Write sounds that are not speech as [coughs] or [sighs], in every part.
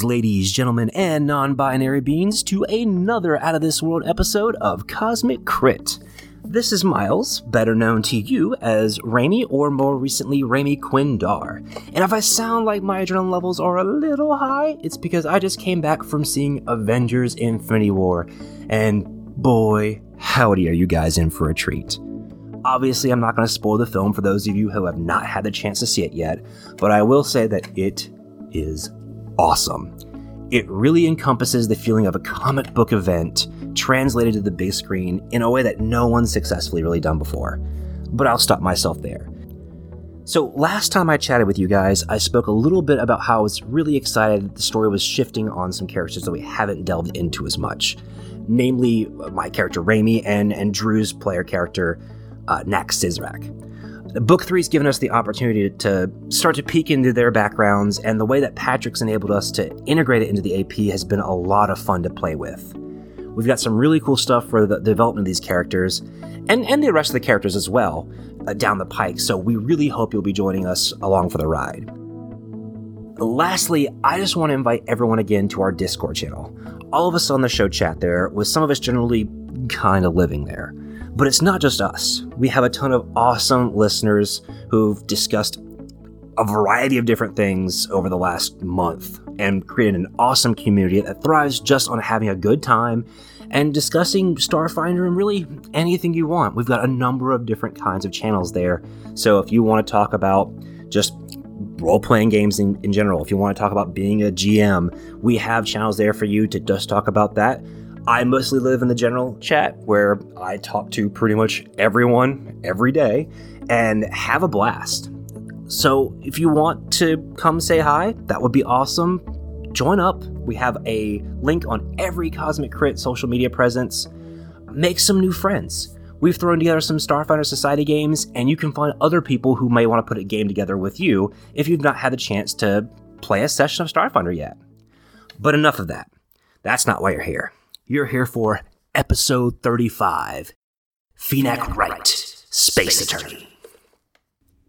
Greetings, ladies, gentlemen, and non binary beings, to another out of this world episode of Cosmic Crit. This is Miles, better known to you as Rami, or more recently, Rami Quindar. And if I sound like my adrenaline levels are a little high, it's because I just came back from seeing Avengers Infinity War, and boy, howdy, are you guys in for a treat. Obviously, I'm not going to spoil the film for those of you who have not had the chance to see it yet, but I will say that it is awesome. It really encompasses the feeling of a comic book event translated to the big screen in a way that no one's successfully really done before. But I'll stop myself there. So, last time I chatted with you guys, I spoke a little bit about how I was really excited that the story was shifting on some characters that we haven't delved into as much. Namely, my character Rami and, and Drew's player character, uh, Nak Sizrak. Book three's given us the opportunity to start to peek into their backgrounds, and the way that Patrick's enabled us to integrate it into the AP has been a lot of fun to play with. We've got some really cool stuff for the development of these characters, and, and the rest of the characters as well, uh, down the pike, so we really hope you'll be joining us along for the ride. Lastly, I just want to invite everyone again to our Discord channel. All of us on the show chat there, with some of us generally kind of living there. But it's not just us. We have a ton of awesome listeners who've discussed a variety of different things over the last month and created an awesome community that thrives just on having a good time and discussing Starfinder and really anything you want. We've got a number of different kinds of channels there. So if you want to talk about just role playing games in, in general, if you want to talk about being a GM, we have channels there for you to just talk about that. I mostly live in the general chat where I talk to pretty much everyone every day and have a blast. So if you want to come say hi, that would be awesome. Join up. We have a link on every Cosmic Crit social media presence. Make some new friends. We've thrown together some Starfinder Society games, and you can find other people who may want to put a game together with you if you've not had the chance to play a session of Starfinder yet. But enough of that. That's not why you're here. You're here for episode 35 Phenak Wright, Space Attorney.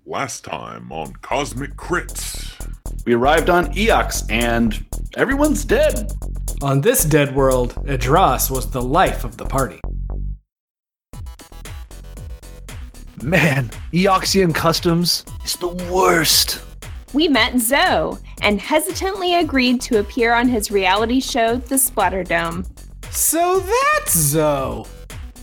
Last time on Cosmic Crits. We arrived on Eox and everyone's dead. On this dead world, Idras was the life of the party. Man, Eoxian customs is the worst. We met Zoe and hesitantly agreed to appear on his reality show, The Splatter Dome. So that's Zoe.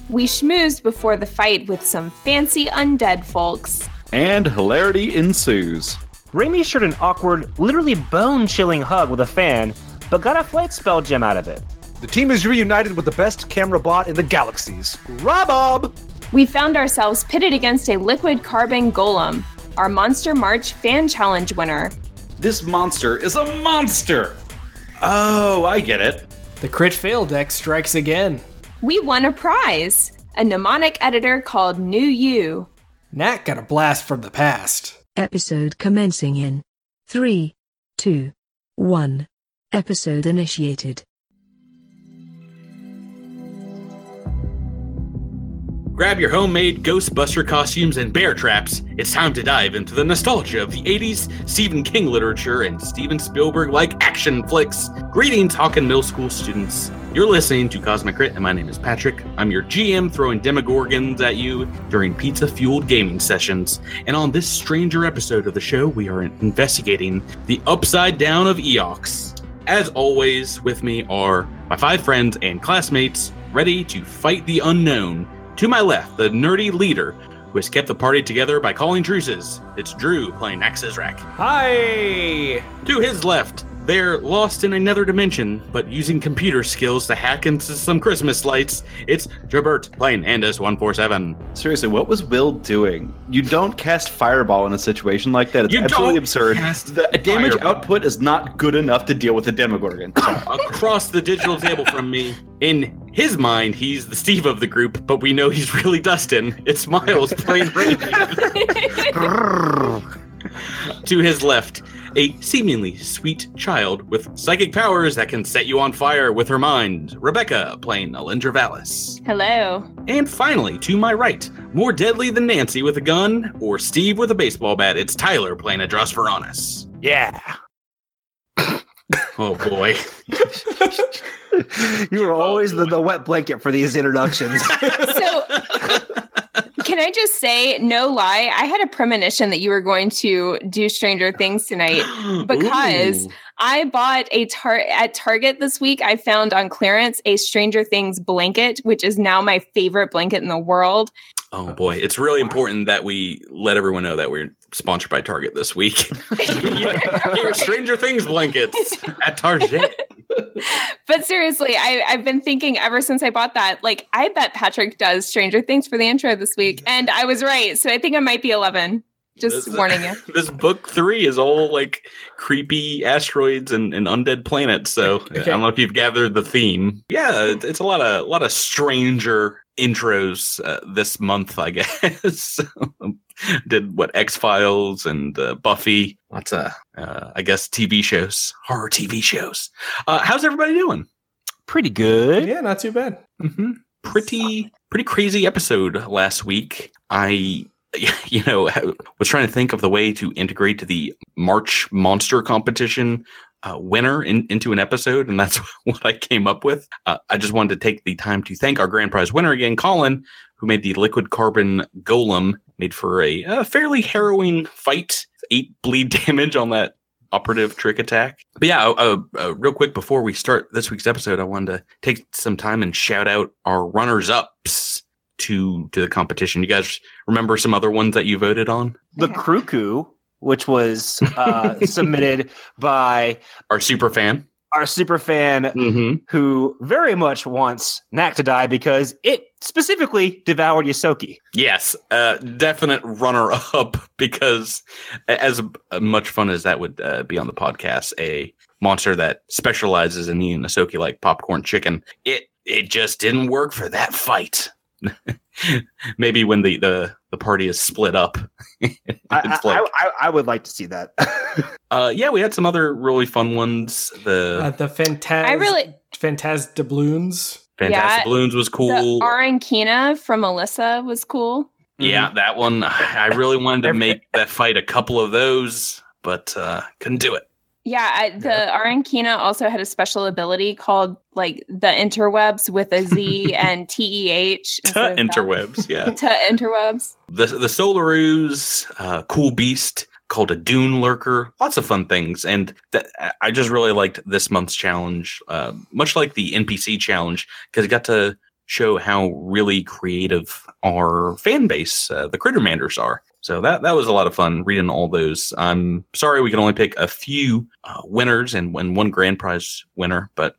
We schmoozed before the fight with some fancy undead folks. And hilarity ensues. Rami shared an awkward, literally bone chilling hug with a fan, but got a flight spell gem out of it. The team is reunited with the best camera bot in the galaxies, Robob. We found ourselves pitted against a liquid carbon golem, our Monster March fan challenge winner. This monster is a monster. Oh, I get it. The crit fail deck strikes again. We won a prize a mnemonic editor called New You. Nat got a blast from the past. Episode commencing in 3, 2, 1. Episode initiated. Grab your homemade Ghostbuster costumes and bear traps. It's time to dive into the nostalgia of the 80s, Stephen King literature, and Steven Spielberg like action flicks. Greetings, Hawkins Middle School students. You're listening to Cosmic Crit, and my name is Patrick. I'm your GM throwing Demogorgons at you during pizza fueled gaming sessions. And on this stranger episode of the show, we are investigating the upside down of Eox. As always, with me are my five friends and classmates ready to fight the unknown to my left, the nerdy leader who has kept the party together by calling truces. It's Drew playing Nak Sizrak. Hi! To his left, they're lost in another dimension, but using computer skills to hack into some Christmas lights. It's Jabert playing Andis 147. Seriously, what was Will doing? You don't cast Fireball in a situation like that. It's You absolutely don't absurd. cast The damage Fireball. output is not good enough to deal with the Demogorgon. [coughs] Across the digital table from me, in his mind, he's the Steve of the group, but we know he's really Dustin. It's Miles playing [laughs] Raven. [laughs] to his left, a seemingly sweet child with psychic powers that can set you on fire with her mind, Rebecca playing Alindra Vallis. Hello. And finally, to my right, more deadly than Nancy with a gun or Steve with a baseball bat, it's Tyler playing Adros Veronis. Yeah. Oh boy. [laughs] you were always the, the wet blanket for these introductions. [laughs] So, can I just say, no lie, I had a premonition that you were going to do Stranger Things tonight [gasps] because Ooh. I bought a tar at Target this week. I found on clearance a Stranger Things blanket, which is now my favorite blanket in the world. Oh boy, it's really important that we let everyone know that we're sponsored by Target this week. [laughs] [laughs] Stranger Things blankets at Target. But seriously, I, I've been thinking ever since I bought that, like, I bet Patrick does Stranger Things for the intro this week. And I was right. So I think I might be 11. Just This- [laughs] warning you. This book three is all like creepy asteroids and, and undead planets. So I don't know if you've gathered the theme. Yeah, it's a lot of a lot of stranger intros uh, this month, I [laughs] guess. [laughs] Did what X Files and uh, Buffy. Lots of uh, I guess TV shows, horror TV shows. Uh, how's everybody doing? Pretty good. Yeah, not too bad. hmm Pretty pretty crazy episode last week. I [laughs] you know [laughs] was trying to think of the way to integrate the March Monster Competition uh, winner in, into an episode, and that's [laughs] what I came up with. Uh, I just wanted to take the time to thank our grand prize winner again, Colin, who made the liquid carbon golem, made for a, uh fairly harrowing fight. Eight bleed [laughs] damage on that operative trick attack. But yeah, uh, uh, real quick before we start this week's episode, I wanted to take some time and shout out our runners ups to to the competition. You guys remember some other ones that you voted on? The Kruku, which was uh, [laughs] submitted by Our super fan. our super fan Mm-hmm. who very much wants Knack to die because it specifically devoured Ysoki. Yes, uh, definite runner up [laughs] because as much fun as that would uh, be on the podcast, a monster that specializes in eating Ysoki like popcorn chicken, it it just didn't work for that fight. [laughs] Maybe when the, the the party is split up. [laughs] I, it's I, like, I, I would like to see that. [laughs] uh, yeah, we had some other really fun ones. The Uh, the Phantaz, I really, Phantaz doubloons. Fantastic yeah, Balloons was the cool. Arankina from Alyssa was cool. Yeah, that one. I really wanted to make that fight a couple of those, but uh, couldn't do it. Yeah, I, the Arankina also had a special ability called like the interwebs with a Z [laughs] and T E H. Interwebs, yeah. [laughs] To interwebs. the the Solaroos, uh, cool beast called a Dune Lurker. Lots of fun things, and that I just really liked this month's challenge, uh, much like the NPC challenge, because it got to show how really creative our fan base, uh, the Crittermanders, are. So that that was a lot of fun reading all those. I'm sorry we can only pick a few uh, winners and, and one grand prize winner, but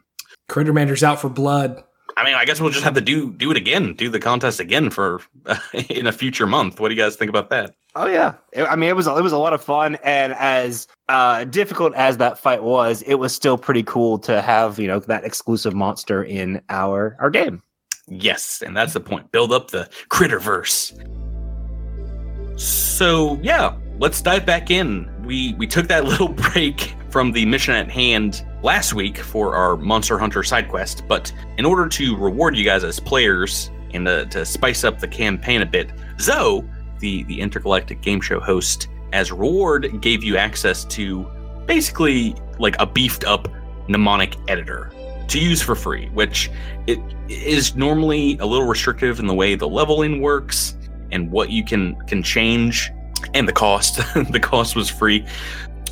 Crittermander's out for blood. I mean, I guess we'll just have to do do it again, do the contest again for [laughs] in a future month. What do you guys think about that? Oh yeah, It- I mean it was it was a lot of fun, and as uh, difficult as that fight was, it was still pretty cool to have you know that exclusive monster in our our game. Yes, and that's the point. Build up the Critterverse. So yeah, let's dive back in. We we took that [laughs] little break from the mission at hand last week for our Monster Hunter side quest, but in order to reward you guys as players and to, to spice up the campaign a bit, Zoe, the the intergalactic game show host, as reward gave you access to basically like a beefed up mnemonic editor to use for free, which it is normally a little restrictive in the way the leveling works and what you can can change and the cost. [laughs] The cost was free.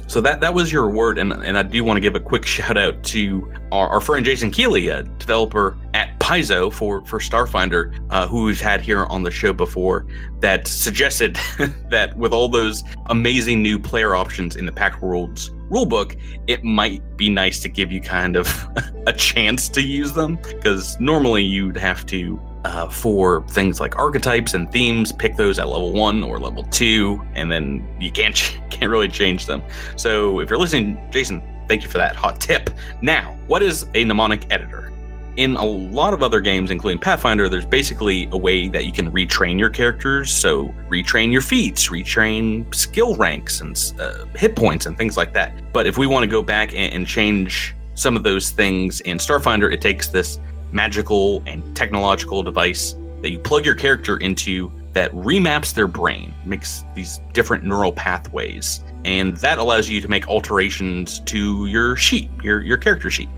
So that that was your reward and and i do want to give a quick [laughs] shout out to our, our friend jason keeley a developer at paizo for for starfinder uh, who we've had here on the show before that suggested [laughs] that with all those amazing new player options in the pact worlds rulebook it might be nice to give you kind of [laughs] a chance to use them because normally you'd have to uh, for things like archetypes and themes pick those at level one or level two and then you can't [laughs] can't really change them. So if you're listening jason thank you for that hot tip. Now what is a mnemonic editor in a lot of other games including pathfinder there's basically a way that you can retrain your characters. So retrain your feats retrain skill ranks and uh, hit points and things like that. But if we want to go back and, and change some of those things in starfinder it takes this magical and technological device that you plug your character into that remaps their brain, makes these different neural pathways, and that allows you to make alterations to your sheet, your your character sheet.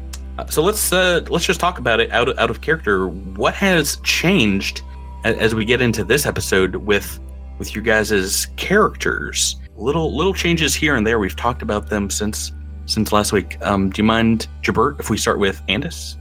So let's uh, let's just talk about it out of, out of character. What has changed as we get into this episode with with you guys' characters? Little little changes here and there. We've talked about them since since last week. Um, do you mind, Jabert, if we start with Andis?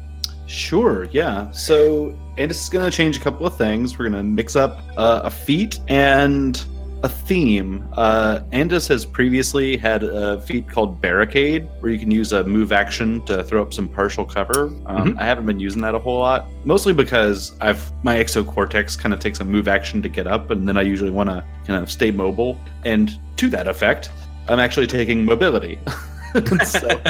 Sure, yeah. So Andis is going to change a couple of things. We're going to mix up uh, a feat and a theme. Uh, Andis has previously had a feat called Barricade, where you can use a move action to throw up some partial cover. Um, I haven't been using that a whole lot, mostly because I've my exocortex kind of takes a move action to get up, and then I usually want to kind of stay mobile. And to that effect, I'm actually taking mobility. [laughs] so, [laughs]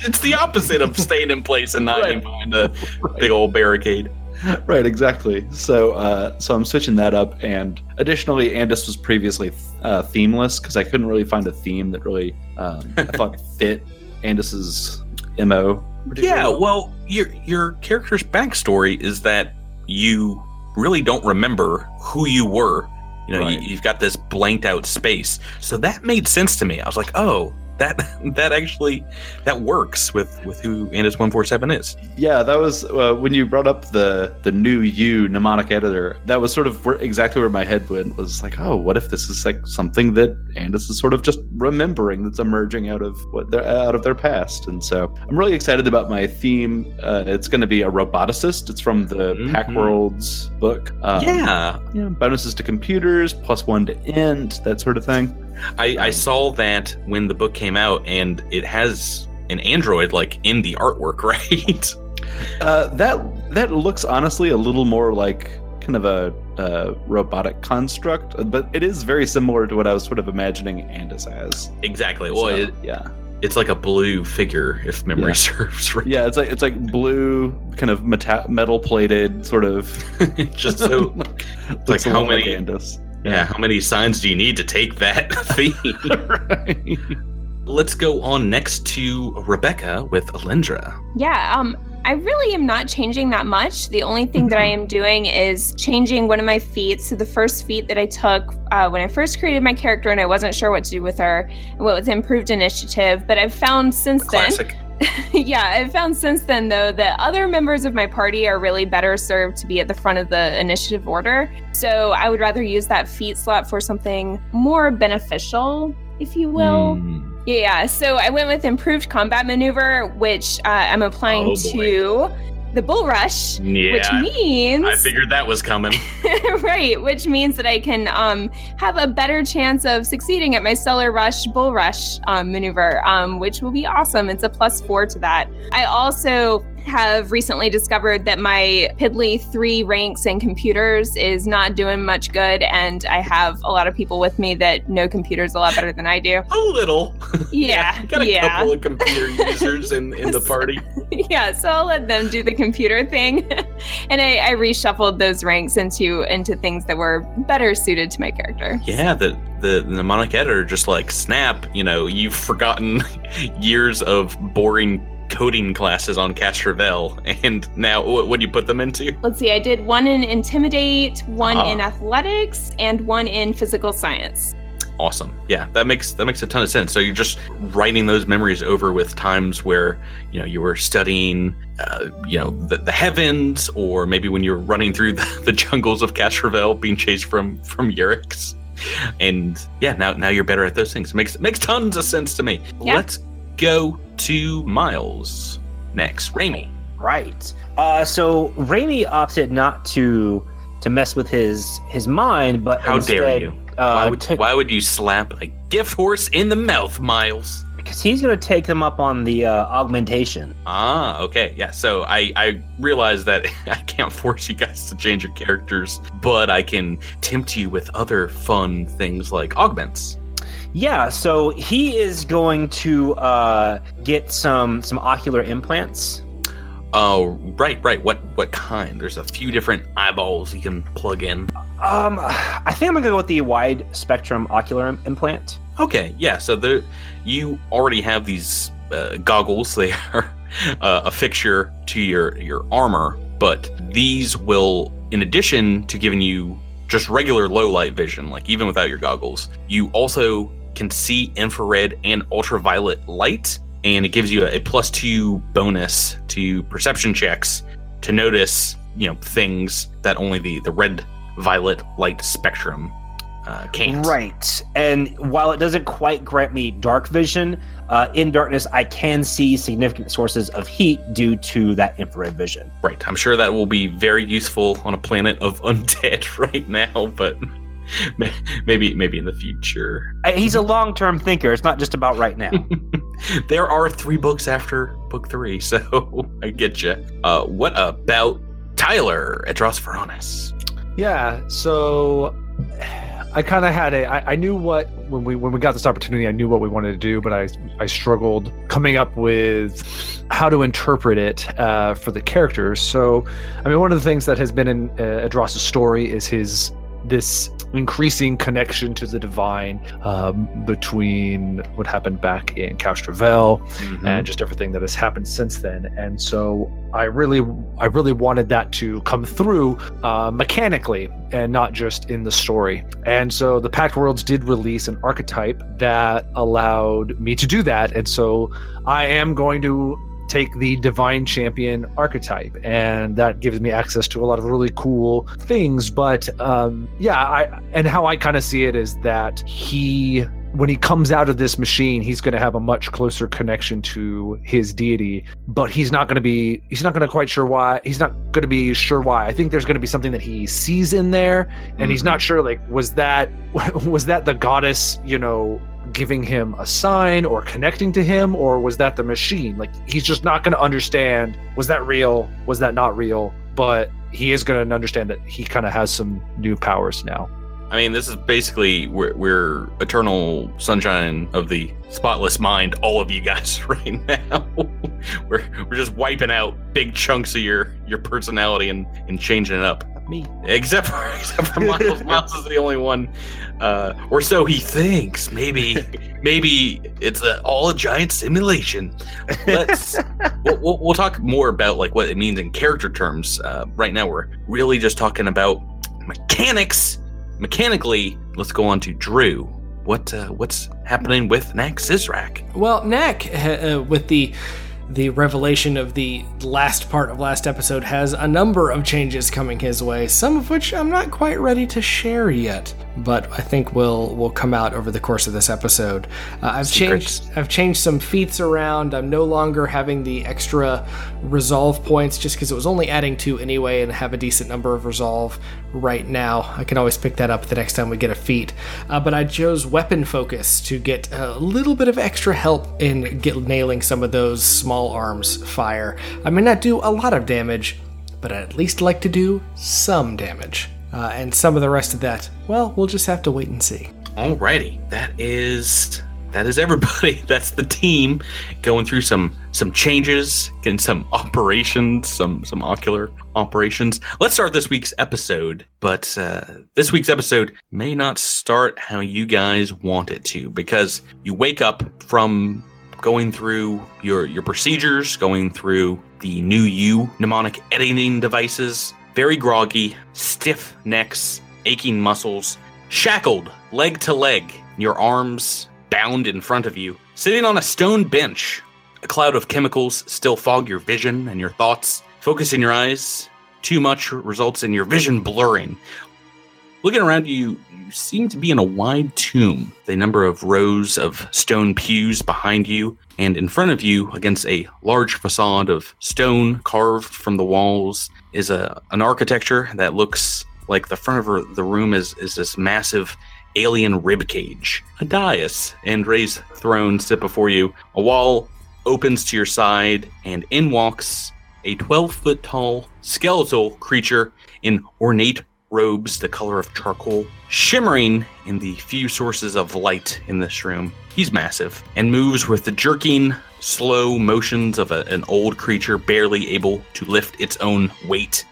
it's the opposite of staying in place and not Right. behind a big old barricade. [laughs] right, exactly. So, uh, so I'm switching that up, and additionally, Andis was previously uh, themeless because I couldn't really find a theme that really um, I [laughs] thought fit Andis's mo. Yeah, well, your your character's backstory is that you really don't remember who you were. You know, Right. you, you've got this blanked out space, so that made sense to me. I was like, oh, that that actually that works with with who Andis one four seven is. Yeah, that was uh, when you brought up the the new you mnemonic editor. That was sort of where, exactly where my head went. Was like, oh, what if this is like something that Andis is sort of just remembering that's emerging out of what they're out of their past. And so I'm really excited about my theme. Uh, it's going to be a roboticist. It's from the Mhm. Pact Worlds book. Um, yeah, yeah, bonuses to computers, plus one to int, that sort of thing. I, I saw that when the book came out, and it has an android like in the artwork, [laughs] right? Uh, that that looks honestly a little more like kind of a, uh robotic construct, but it is very similar to what I was sort of imagining Andis as. exactly. Well, So, it, yeah, it's like a blue figure, if memory Yeah. serves [laughs] right. yeah, it's like it's like blue, kind of meta- metal plated, sort of. [laughs] Just so like how lot like many- Andis. Yeah, how many signs do you need to take that [laughs] theme? [laughs] right. Let's go on next to Rebecca with Alendra. Yeah, um, I really am not changing that much. The only thing that I am doing is changing one of my feats. So the first feat that I took uh, when I first created my character and I wasn't sure what to do with her, what was improved initiative. But I've found since then, Classic. [laughs] yeah, I've found since then though that other members of my party are really better served to be at the front of the initiative order. So I would rather use that feat slot for something more beneficial, if you will. Mm. Yeah, so I went with improved combat maneuver, which uh, I'm applying Oh, to the bull rush, Yeah, which means I figured that was coming. [laughs] right, which means that I can um, have a better chance of succeeding at my stellar rush bull rush um, maneuver, um, which will be awesome. It's a plus four to that. I also have recently discovered that my piddly three ranks in computers is not doing much good, and I have a lot of people with me that know computers a lot better than I do. [laughs] A little. [laughs] Yeah, got a yeah. couple of computer users in, in the [laughs] party. yeah, so I'll let them do the computer thing, and I, I reshuffled those ranks into into things that were better suited to my character. Yeah, the, the the mnemonic editor just like snap. You know, you've forgotten years of boring coding classes on Castrovel, and now what, what do you put them into? Let's see, I did one in intimidate, one Ah. in athletics, and one in physical science. Awesome. Yeah, that makes that makes a ton of sense. So you're just writing those memories over with times where you know you were studying, uh, you know, the, the heavens, or maybe when you're running through [laughs] the, the jungles of Castrovel, being chased from from Yurix. And yeah, now now you're better at those things. Makes makes tons of sense to me. Yeah. Let's go to Miles next. Raimi. Right. Uh, so Raimi opted not to to mess with his his mind, but How dare you? Uh, Why would, took- why would you slap a gift horse in the mouth, Miles? because he's going to take them up on the uh, augmentation. Ah, okay. Yeah. So I I realize that [laughs] I can't force you guys to change your characters, but I can tempt you with other fun things like augments. Yeah, so he is going to uh, get some some ocular implants. Oh, right, right. What what kind? There's a few different eyeballs you can plug in. Um, I think I'm gonna go with the wide spectrum ocular im- implant. Okay, yeah. So the you already have these uh, goggles. [laughs] They are uh, a fixture to your your armor, but these will, in addition to giving you just regular low light vision, like even without your goggles. You also can see infrared and ultraviolet light, and it gives you a, a plus two bonus to perception checks to notice, you know, things that only the the red violet light spectrum uh, can't. Right. And while it doesn't quite grant me dark vision, uh, in darkness, I can see significant sources of heat due to that infrared vision. Right. I'm sure that will be very useful on a planet of [laughs] undead [laughs] right now, but [laughs] maybe maybe in the future. He's a long term thinker. It's not just about right now. [laughs] there are three books after book three, [laughs] so I get you. Uh, what about Tyler at Dross Veronis? Yeah, so I kind of had a. I, I knew what when we when we got this opportunity, I knew what we wanted to do, but I I struggled coming up with how to interpret it uh, for the characters. So, I mean, one of the things that has been in uh, Adross's story is his this increasing connection to the divine um, between what happened back in Castrovel and just everything that has happened since then. And so I really, I really wanted that to come through uh, mechanically and not just in the story. And so the Pact Worlds did release an archetype that allowed me to do that. And so I am going to take the divine champion archetype and that gives me access to a lot of really cool things. But um yeah i and how i kind of see it is that he when he comes out of this machine he's going to have a much closer connection to his deity but he's not going to be he's not going to quite sure why he's not going to be sure why. I think there's going to be something that he sees in there and he's not sure like was that [laughs] was that the goddess you know giving him a sign or connecting to him or was that the machine like he's just not going to understand was that real was that not real but he is going to understand that he kind of has some new powers now I mean, this is basically we're, we're eternal sunshine of the spotless mind. All of you guys [laughs] right now, we're we're just wiping out big chunks of your your personality and and changing it up. Me. Except for [laughs] except for Miles. [laughs] Miles is the only one, uh, or so he thinks. Maybe [laughs] maybe it's a, all a giant simulation. Let's we'll, we'll, we'll talk more about like what it means in character terms. Uh, right now, we're really just talking about mechanics mechanically, let's go on to Drew. What uh, what's happening with Nak Sizrak? Well, Neck, uh, with the the revelation of the last part of last episode, has a number of changes coming his way. Some of which I'm not quite ready to share yet, but I think will will come out over the course of this episode. Uh, I've Secrets. changed I've changed some feats around. I'm no longer having the extra resolve points just because it was only adding two anyway, and have a decent number of resolve right now. I can always pick that up the next time we get a feat. Uh, but I chose weapon focus to get a little bit of extra help in get nailing some of those small arms fire. I may not do a lot of damage, but I'd at least like to do some damage. Uh, and some of the rest of that, well, we'll just have to wait and see. Alrighty, that is that is everybody. [laughs] That's the team going through some some changes, getting some [laughs] operations, some some ocular operations. Let's start this week's episode, but uh, this week's episode may not start how you guys want it to because you wake up from going through your your procedures, going through the new you mnemonic editing devices, very groggy, stiff necks, aching muscles, shackled leg to leg, your arms bound in front of you, sitting on a stone bench. A cloud of chemicals still fog your vision and your thoughts. Focus in your eyes. Too much results in your vision blurring. Looking around you, you seem to be in a wide tomb. The number of rows of stone pews behind you, and in front of you, against a large facade of stone carved from the walls, is a an architecture that looks like the front of the room is is this massive alien rib cage. A dais and raised throne sit before you. A wall opens to your side, and in walks a 12 foot tall skeletal creature in ornate robes the color of charcoal, shimmering in the few sources of light in this room. He's massive and moves with the jerking, slow motions of a- an old creature barely able to lift its own weight.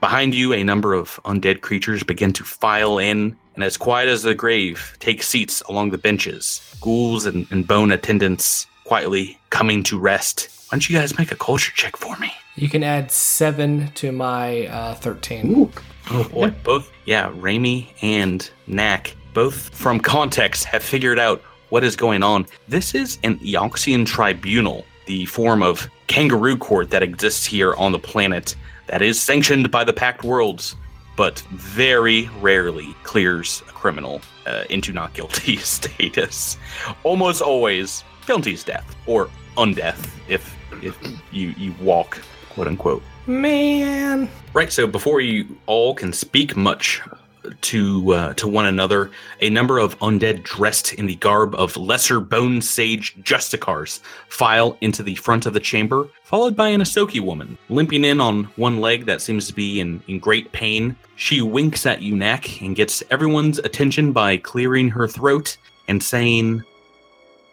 Behind you, a number of undead creatures begin to file in, and as quiet as the grave, take seats along the benches. Ghouls and, and bone attendants quietly coming to rest. Why don't you guys make a culture check for me? You can add seven to my uh, 13. Ooh. Oh boy, both yeah, Raimi and Knack, both from [laughs] context, have figured out what is going on. This is an Eoxian tribunal, the form of kangaroo court that exists here on the planet, that is sanctioned by the Pact Worlds, but very rarely clears a criminal uh, into not guilty [laughs] status. Almost always penalties death or undeath if if you you walk quote unquote. Man. Right. So before you all can speak much to uh, to one another, a number of undead dressed in the garb of lesser bone sage justicars file into the front of the chamber, followed by an Ysoki woman limping in on one leg that seems to be in, in great pain. She winks at Unak and gets everyone's attention by clearing her throat and saying,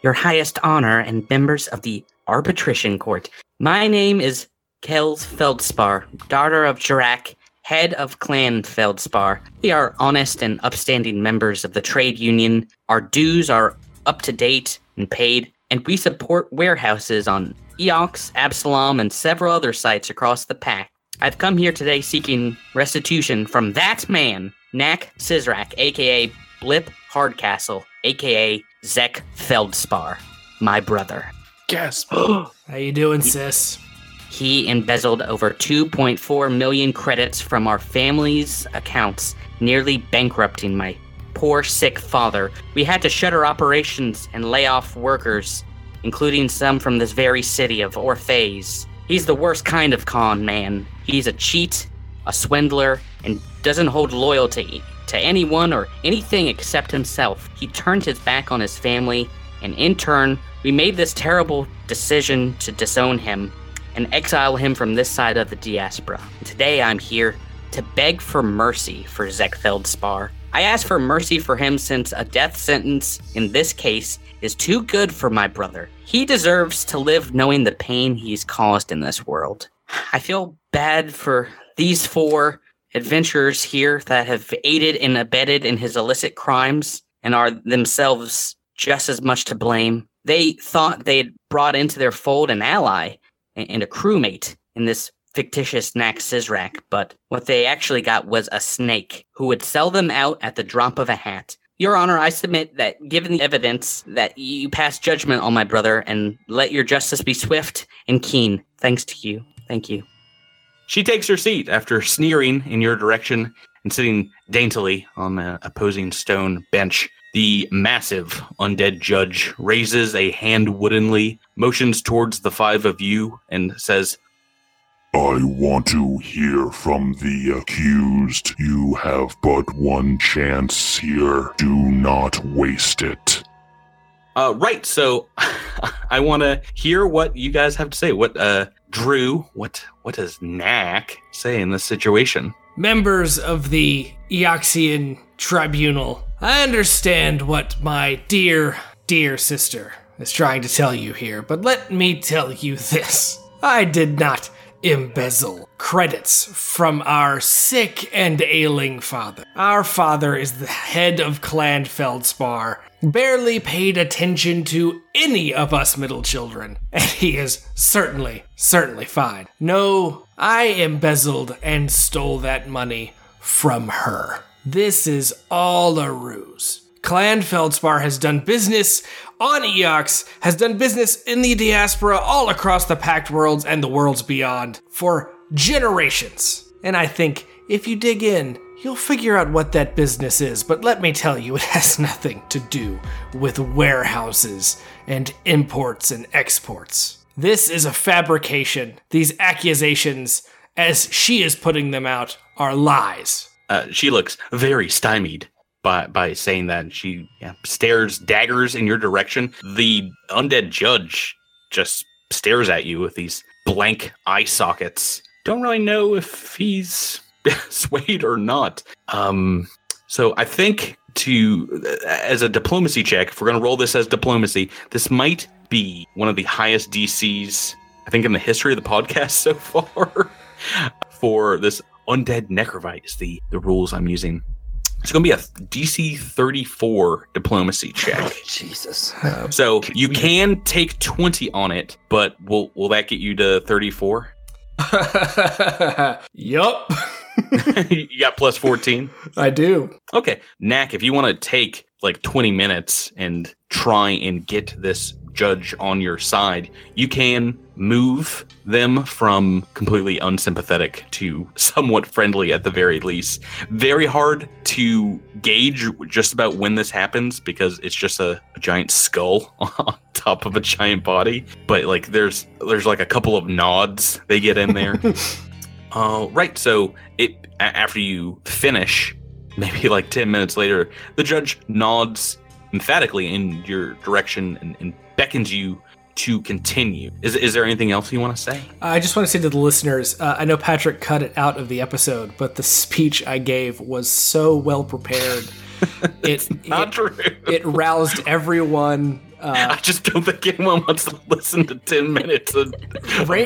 Your highest honor and members of the arbitration court. My name is Kels Feldspar, daughter of Jirak, head of Clan Feldspar. We are honest and upstanding members of the trade union. Our dues are up to date and paid, and we support warehouses on Eox, Absalom, and several other sites across the pack. I've come here today seeking restitution from that man, Knack Sizrak, aka Blip Hardcastle, aka Zek Feldspar, my brother. Gasp. [gasps] How you doing, sis? He embezzled over 2.4 million credits from our family's accounts, nearly bankrupting my poor sick father. We had to shutter operations and lay off workers, including some from this very city of Orphes. He's the worst kind of con man. He's a cheat, a swindler, and doesn't hold loyalty to anyone or anything except himself. He turned his back on his family, and in turn, we made this terrible decision to disown him and exile him from this side of the diaspora. Today I'm here to beg for mercy for Zek Feldspar. I ask for mercy for him since a death sentence in this case is too good for my brother. He deserves to live knowing the pain he's caused in this world. I feel bad for these four adventurers here that have aided and abetted in his illicit crimes and are themselves just as much to blame. They thought they'd brought into their fold an ally, and a crewmate in this fictitious Nax but what they actually got was a snake who would sell them out at the drop of a hat. Your Honor, I submit that given the evidence that you pass judgment on my brother and let your justice be swift and keen. Thanks to you. Thank you. She takes her seat after sneering in your direction and sitting daintily on the opposing stone bench. The massive undead judge raises a hand woodenly, motions towards the five of you, and says, I want to hear from the accused. You have but one chance here. Do not waste it. uh, right, so [laughs] I want to hear what you guys have to say. What, uh, Drew, what, what does Knack say in this situation? Members of the Eoxian Tribunal, I understand what my dear, dear sister is trying to tell you here, but let me tell you this. I did not embezzle credits from our sick and ailing father. Our father is the head of Clan Feldspar, barely paid attention to any of us middle children, and he is certainly, certainly fine. No, I embezzled and stole that money from her. This is all a ruse. Clan Feldspar has done business on Eox, has done business in the diaspora all across the Pact Worlds and the worlds beyond for generations. And I think if you dig in, you'll figure out what that business is. But let me tell you, [laughs] it has nothing to do with warehouses and imports and exports. This is a fabrication. These accusations, as she is putting them out, are lies. Uh, she looks very stymied by by saying that. She yeah, stares daggers in your direction. The undead judge just stares at you with these blank eye sockets. Don't really know if he's [laughs] swayed or not. Um, so I think to as a diplomacy check, if we're gonna roll this as diplomacy, this might be one of the highest DCs I think in the history of the podcast [laughs] so far for this undead necrovite is the the rules I'm using. It's going to be a DC 34 diplomacy check. [laughs] Jesus. So you can take 20 on it, but will will that get you to 34? [laughs] yup. [laughs] you got plus 14. I do. Okay. Knack, if you want to take like 20 minutes and try and get this judge on your side, you can move them from completely unsympathetic to somewhat friendly at the very least. Very hard to gauge just about when this happens because it's just a, a giant skull [laughs] on top of a giant body. But like there's there's like a couple of nods they get in there. [laughs] uh, right, so it after you finish, maybe like 10 minutes later, the judge nods emphatically in your direction and, and beckons you to continue. Is, is there anything else you want to say? I just want to say to the listeners, uh, I know Patrick cut it out of the episode, but the speech I gave was so well prepared. [laughs] it, Not it, true. it roused everyone. [laughs] Uh, I just don't think anyone wants to listen to 10 minutes of Ra-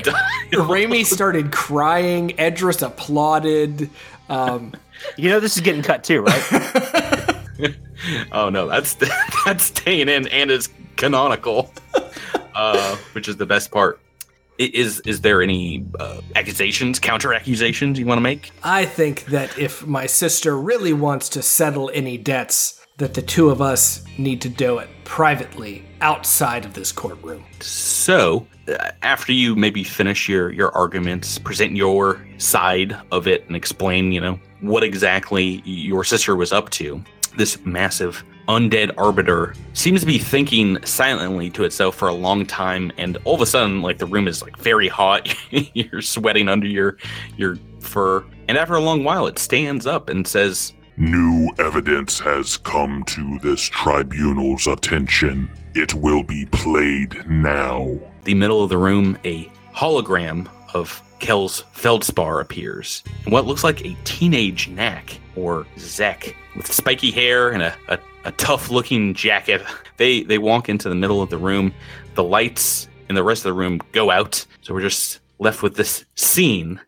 Raimi started crying. Edris applauded. Um, You know this is getting cut too, right? [laughs] [laughs] oh no, that's [laughs] that's staying in and is canonical, [laughs] uh, which is the best part. Is is there any uh, accusations, counter accusations you want to make? I think that if my sister really wants to settle any debts, that the two of us need to do it privately outside of this courtroom. So, uh, after you maybe finish your your arguments, present your side of it, and explain, you know, what exactly your sister was up to, this massive undead arbiter seems to be thinking silently to itself for a long time, and all of a sudden, like the room is like very hot. [laughs] You're sweating under your your fur, and after a long while, it stands up and says, New evidence has come to this tribunal's attention. It will be played now. the middle of the room, a hologram of Kel's feldspar appears. And what looks like a teenage Knack or Zek with spiky hair and a, a, a tough looking jacket. They they walk into the middle of the room. The lights in the rest of the room go out. So we're just left with this scene.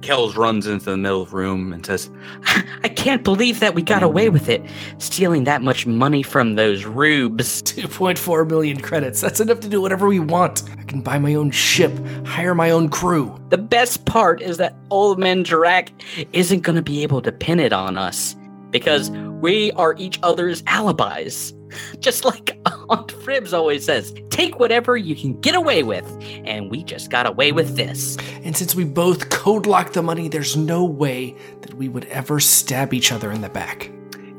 Kells runs into the middle of the room and says, [laughs] I can't believe that we got away with it. Stealing that much money from those rubes. [laughs] 2.4 million credits. That's enough to do whatever we want. I can buy my own ship, hire my own crew. The best part is that Old Man Jirak isn't going to be able to pin it on us because we are each other's alibis. [laughs] Just like Aunt Fribs always says, take whatever you can get away with. And we just got away with this. And since we both code lock the money, there's no way that we would ever stab each other in the back.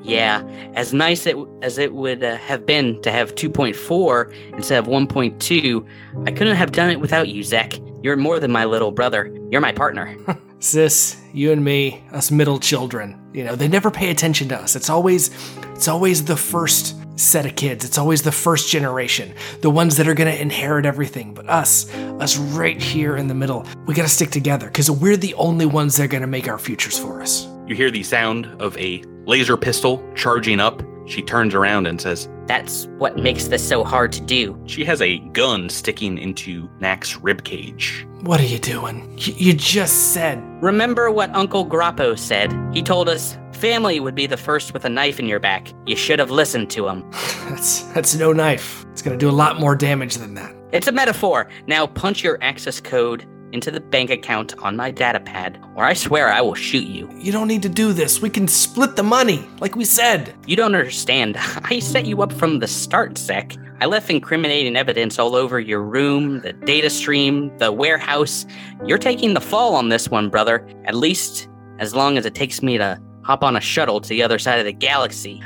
Yeah, as nice it, as it would uh, have been to have 2.4 instead of 1.2, I couldn't have done it without you, Zek. You're more than my little brother. You're my partner. [laughs] Sis, you and me, us middle children, you know, they never pay attention to us. It's always it's always the first set of kids. It's always the first generation, the ones that are going to inherit everything. But us, us right here in the middle, we got to stick together cuz we're the only ones that are going to make our futures for us. You hear the sound of a laser pistol charging up. She turns around and says, That's what makes this so hard to do. She has a gun sticking into Knack's ribcage. What are you doing? Y- you just said Remember what Uncle Grappo said? He told us family would be the first with a knife in your back. You should have listened to him. [laughs] that's that's no knife. It's going to do a lot more damage than that. It's a metaphor. Now punch your access code into the bank account on my data pad, or I swear I will shoot you. You don't need to do this. We can split the money, like we said. You don't understand. [laughs] I set you up from the start, Zek. I left incriminating evidence all over your room, the data stream, the warehouse. You're taking the fall on this one, brother. At least as long as it takes me to hop on a shuttle to the other side of the galaxy.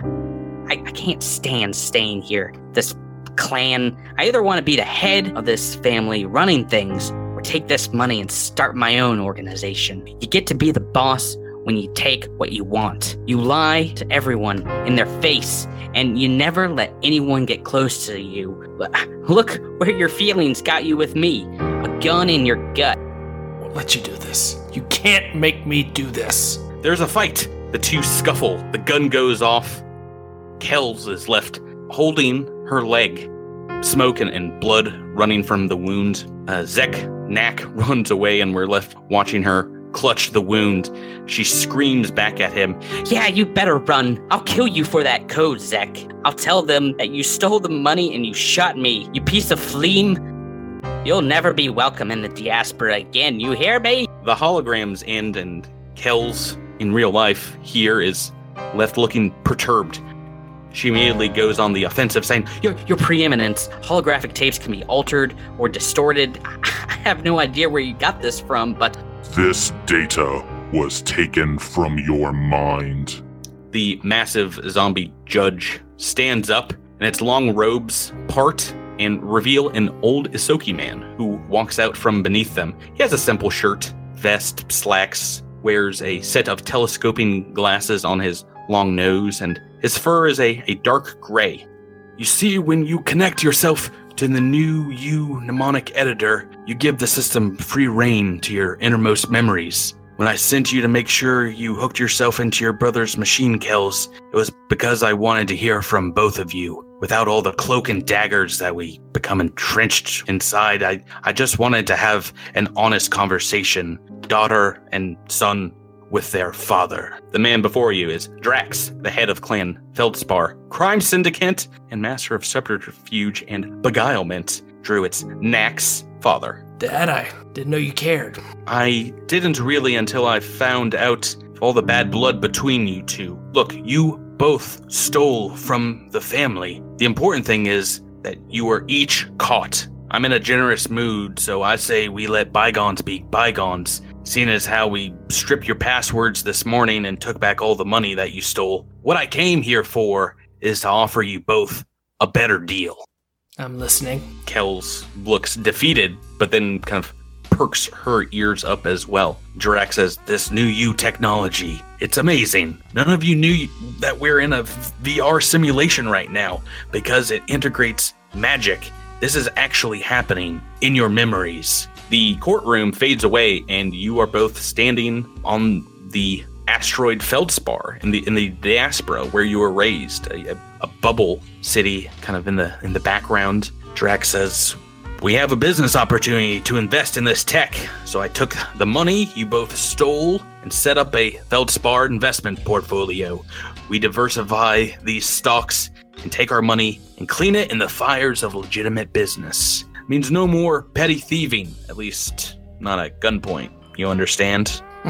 I, I can't stand staying here. This clan. I either want to be the head of this family running things or take this money and start my own organization. You get to be the boss when you take what you want. You lie to everyone in their face, and you never let anyone get close to you. Look where your feelings got you with me a gun in your gut. Won't let you do this. You can't make me do this. There's a fight. The two scuffle. The gun goes off. Kells is left holding her leg. Smoke and, and blood running from the wound. Uh, Zek Knack [laughs] runs away, and we're left watching her clutch the wound. She screams back at him. Yeah, you better run. I'll kill you for that code, Zek. I'll tell them that you stole the money and you shot me, you piece of fleam. You'll never be welcome in the diaspora again, you hear me? The holograms end, and Kells in real life here is left looking perturbed. She immediately goes on the offensive, saying, Your, your preeminence, holographic tapes can be altered or distorted. [laughs] I have no idea where you got this from, but This data was taken from your mind. The massive zombie judge stands up, and its long robes part and reveal an old Ysoki man who walks out from beneath them. He has a simple shirt, vest, slacks, wears a set of telescoping glasses on his long nose, and his fur is a, a dark gray. You see, when you connect yourself to the new you mnemonic editor, you give the system free reign to your innermost memories. When I sent you to make sure you hooked yourself into your brother's machine kills, it was because I wanted to hear from both of you. Without all the cloak and daggers that we become entrenched inside, I, I just wanted to have an honest conversation, daughter and son, with their father. The man before you is Drax, the head of Clan Feldspar, crime syndicate, and master of subterfuge and beguilement. Drew, it's Nax, father. Dad, I didn't know you cared. I didn't really until I found out all the bad blood between you two. Look, you both stole from the family. The important thing is that you were each caught. I'm in a generous mood, so I say we let bygones be bygones, seeing as how we stripped your passwords this morning and took back all the money that you stole. What I came here for is to offer you both a better deal. I'm listening. Kells looks defeated, but then kind of perks her ears up as well. Drax says, This new you technology, it's amazing. None of you knew that we're in a VR simulation right now because it integrates magic. This is actually happening in your memories. The courtroom fades away, and you are both standing on the asteroid Feldspar in the in the diaspora where you were raised, a, a, bubble city, kind of in the in the background. Drax says, "We have a business opportunity to invest in this tech, so I took the money you both stole and set up a Feldspar investment portfolio. We diversify these stocks and take our money and clean it in the fires of legitimate business. Means no more petty thieving, at least not at gunpoint. You understand?" [laughs]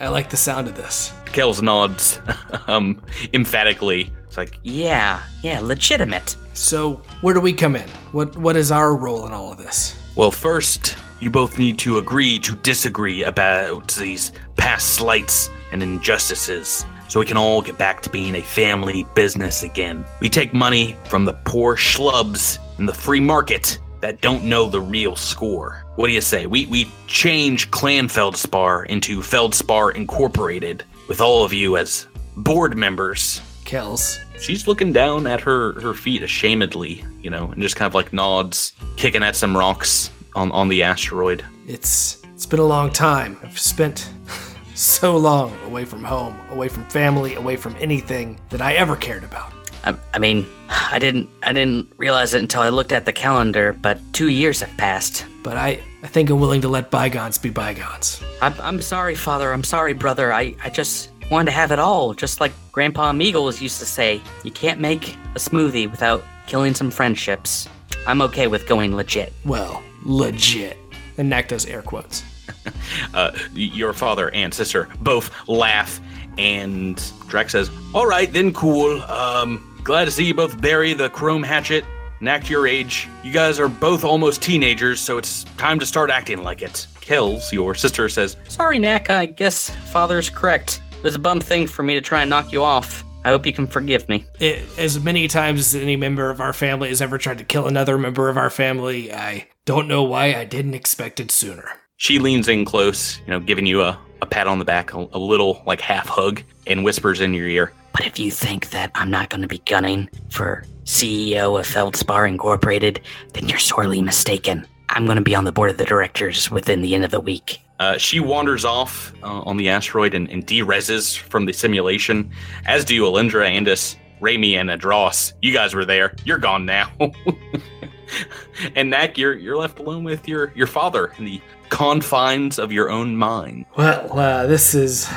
I like the sound of this. Kells nods [laughs] um, emphatically. It's like, yeah, yeah, legitimate. So, where do we come in? What what is our role in all of this? well, first, you both need to agree to disagree about these past slights and injustices so we can all get back to being a family business again. We take money from the poor schlubs in the free market that don't know the real score. What do you say? We we change Clan Feldspar into Feldspar Incorporated with all of you as board members. Kells. She's looking down at her her feet ashamedly, you know, and just kind of like nods, kicking at some rocks on on the asteroid. It's it's been a long time. I've spent [laughs] so long away from home, away from family, away from anything that I ever cared about. I, I mean, I didn't I didn't realize it until I looked at the calendar, but two years have passed. But I, I think I'm willing to let bygones be bygones. I'm, I'm sorry, father. I'm sorry, brother. I, I just wanted to have it all, just like Grandpa Meagles used to say. You can't make a smoothie without killing some friendships. I'm okay with going legit. Well, legit. And Knack does air quotes. [laughs] Uh, your father and sister both laugh, and Drax says, "All right, then, cool. Um, glad to see you both bury the chrome hatchet. And your age. You guys are both almost teenagers, so it's time to start acting like it." Kells, your sister, says, Sorry, Knack. I guess father's correct. It was a bum thing for me to try and knock you off. I hope you can forgive me. It, as many times as any member of our family has ever tried to kill another member of our family, I don't know why I didn't expect it sooner. She leans in close, you know, giving you a, a pat on the back, a, a little like half hug, and whispers in your ear, But if you think that I'm not going to be gunning for CEO of Feldspar Incorporated, then you're sorely mistaken. I'm going to be on the board of the directors within the end of the week. Uh, she wanders off uh, on the asteroid and, and de-reses from the simulation, as do Alindra, Andis, Raimi, and Adros. You guys were there. You're gone now. [laughs] and Knack, you're you're left alone with your your father in the confines of your own mind. Well, uh, this has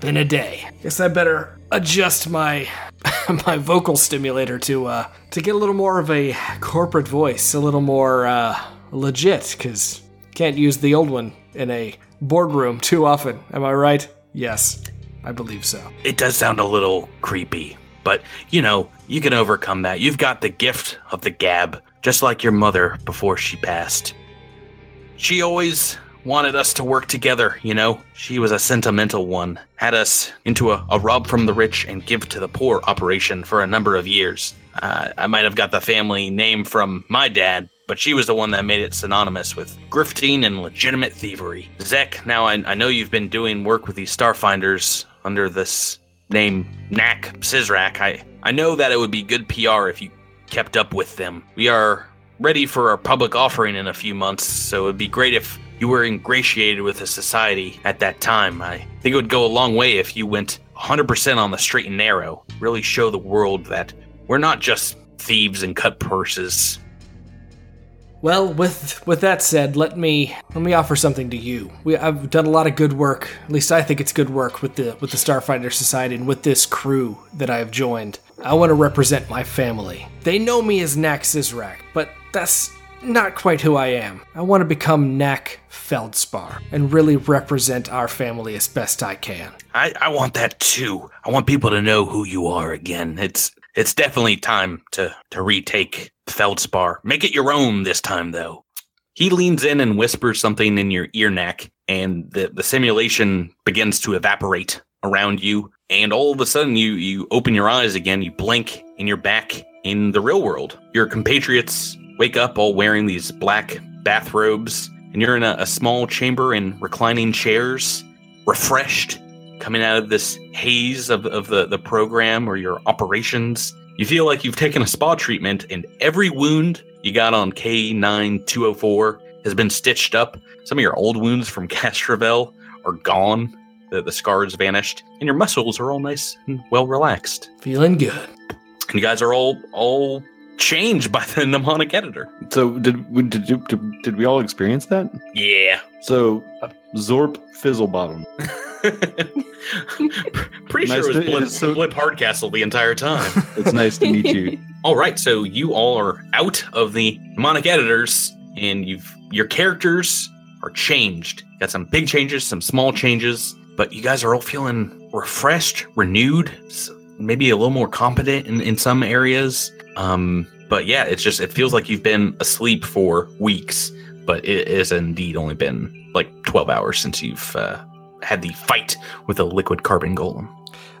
been a day. Guess I better adjust my [laughs] my vocal stimulator to uh to get a little more of a corporate voice, a little more uh legit cuz can't use the old one in a boardroom too often. Am I right? Yes. I believe so. It does sound a little creepy, but you know, you can overcome that. You've got the gift of the gab, just like your mother before she passed. She always wanted us to work together, you know? She was a sentimental one, had us into a, a rob from the rich and give to the poor operation for a number of years. Uh, I might have got the family name from my dad, but she was the one that made it synonymous with grifting and legitimate thievery. Zek, now I, I know you've been doing work with these Starfinders under this name Knack Sizrak. I, I know that it would be good PR if you kept up with them. We are ready for our public offering in a few months, so it would be great if you were ingratiated with the society at that time. I think it would go a long way if you went 100% on the straight and narrow, really show the world that we're not just thieves and cut purses. Well, with with that said, let me let me offer something to you. We I've done a lot of good work. At least I think it's good work with the with the Starfinder Society and with this crew that I have joined. I want to represent my family. They know me as Knack Sizrak, but that's not quite who I am. I want to become Knack Feldspar and really represent our family as best I can. I, I want that too. I want people to know who you are again. It's it's definitely time to to retake Feldspar. Make it your own this time though. He leans in and whispers something in your ear neck, and the, the simulation begins to evaporate around you. And all of a sudden you you open your eyes again, you blink, and you're back in the real world. Your compatriots wake up all wearing these black bathrobes, and you're in a, a small chamber in reclining chairs, refreshed, coming out of this haze of, of the, the program or your operations. You feel like you've taken a spa treatment, and every wound you got on K9204 has been stitched up. Some of your old wounds from [laughs] Castrovel are gone. The, the scars vanished, and your muscles are all nice and well relaxed. Feeling good. And you guys are all all changed by [laughs] the mnemonic editor. So did we did, did, did we all experience that? Yeah. So uh, Zorp Fizzlebottom. [laughs] [laughs] Pretty Nice sure it was Blip, so- Blip Hardcastle the entire time. [laughs] It's nice to meet you. [laughs] all right, so you all are out of the mnemonic editors, and you've your characters are changed. Got some big changes, some small changes, but you guys are all feeling refreshed, renewed, maybe a little more competent in, in some areas. Um, but yeah, it's just it feels like you've been asleep for weeks, but it has indeed only been like twelve hours since you've uh, had the fight with a liquid carbon golem.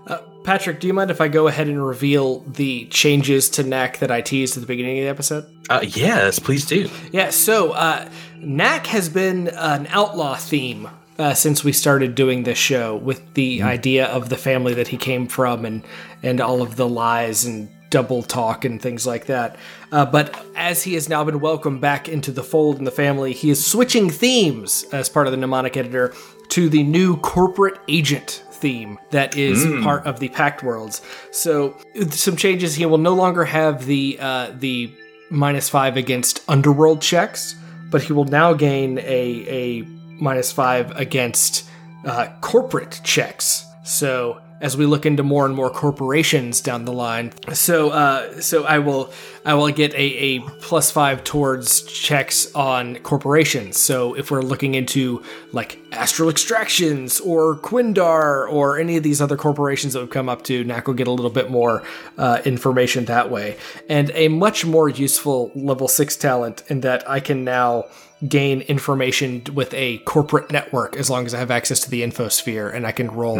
Uh, Patrick, do you mind if I go ahead and reveal the changes to Knack that I teased at the beginning of the episode? Uh, yes, please do. Yeah, so uh, Knack has been an outlaw theme uh, since we started doing this show with the idea of the family that he came from and, and all of the lies and double talk and things like that. Uh, but as he has now been welcomed back into the fold and the family, he is switching themes as part of the mnemonic editor to the new corporate agent theme that is part of the Pact Worlds. So some changes. He will no longer have the uh, the minus five against underworld checks, but he will now gain a a minus five against uh, corporate checks. So as we look into more and more corporations down the line, so uh, so I will I will get a, a plus five towards checks on corporations. So if we're looking into like Astral Extractions or Quindar or any of these other corporations that we've come up to, Knack will get a little bit more uh, information that way, and a much more useful level six talent in that I can now gain information with a corporate network as long as I have access to the infosphere and I can roll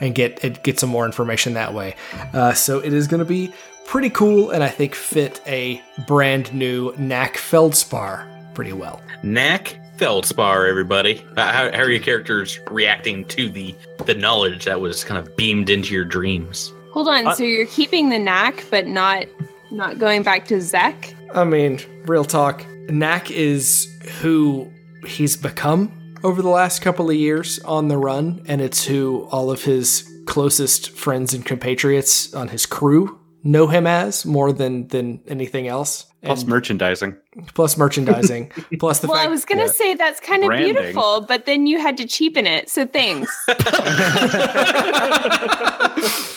and get it get some more information that way. Uh, so it is going to be pretty cool and I think fit a brand new Knack Feldspar pretty well. Knack Feldspar, everybody. Uh, How, how are your characters reacting to the the knowledge that was kind of beamed into your dreams? Hold on. so you're keeping the knack, but not not going back to Zek? I mean, real talk. Knack is who he's become over the last couple of years on the run, and it's who all of his closest friends and compatriots on his crew know him as more than than anything else. Plus And merchandising. plus merchandising, [laughs] plus the fact well, fact I was gonna say that's kind of Branding. beautiful, but then you had to cheapen it. So thanks. [laughs] [laughs]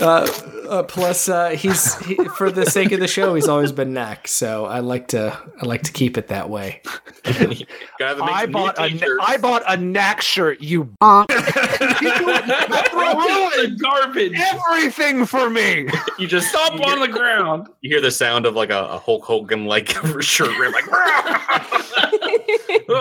Uh, uh, plus, uh, he's he, for the sake of the show, he's always been Knack. So I like to I like to keep it that way. [laughs] I bought a t-shirts. I bought a knack shirt. You [laughs] the garbage. everything for me. [laughs] You just stop on the ground. You hear the sound of like a, a Hulk Hogan like shirt rip, like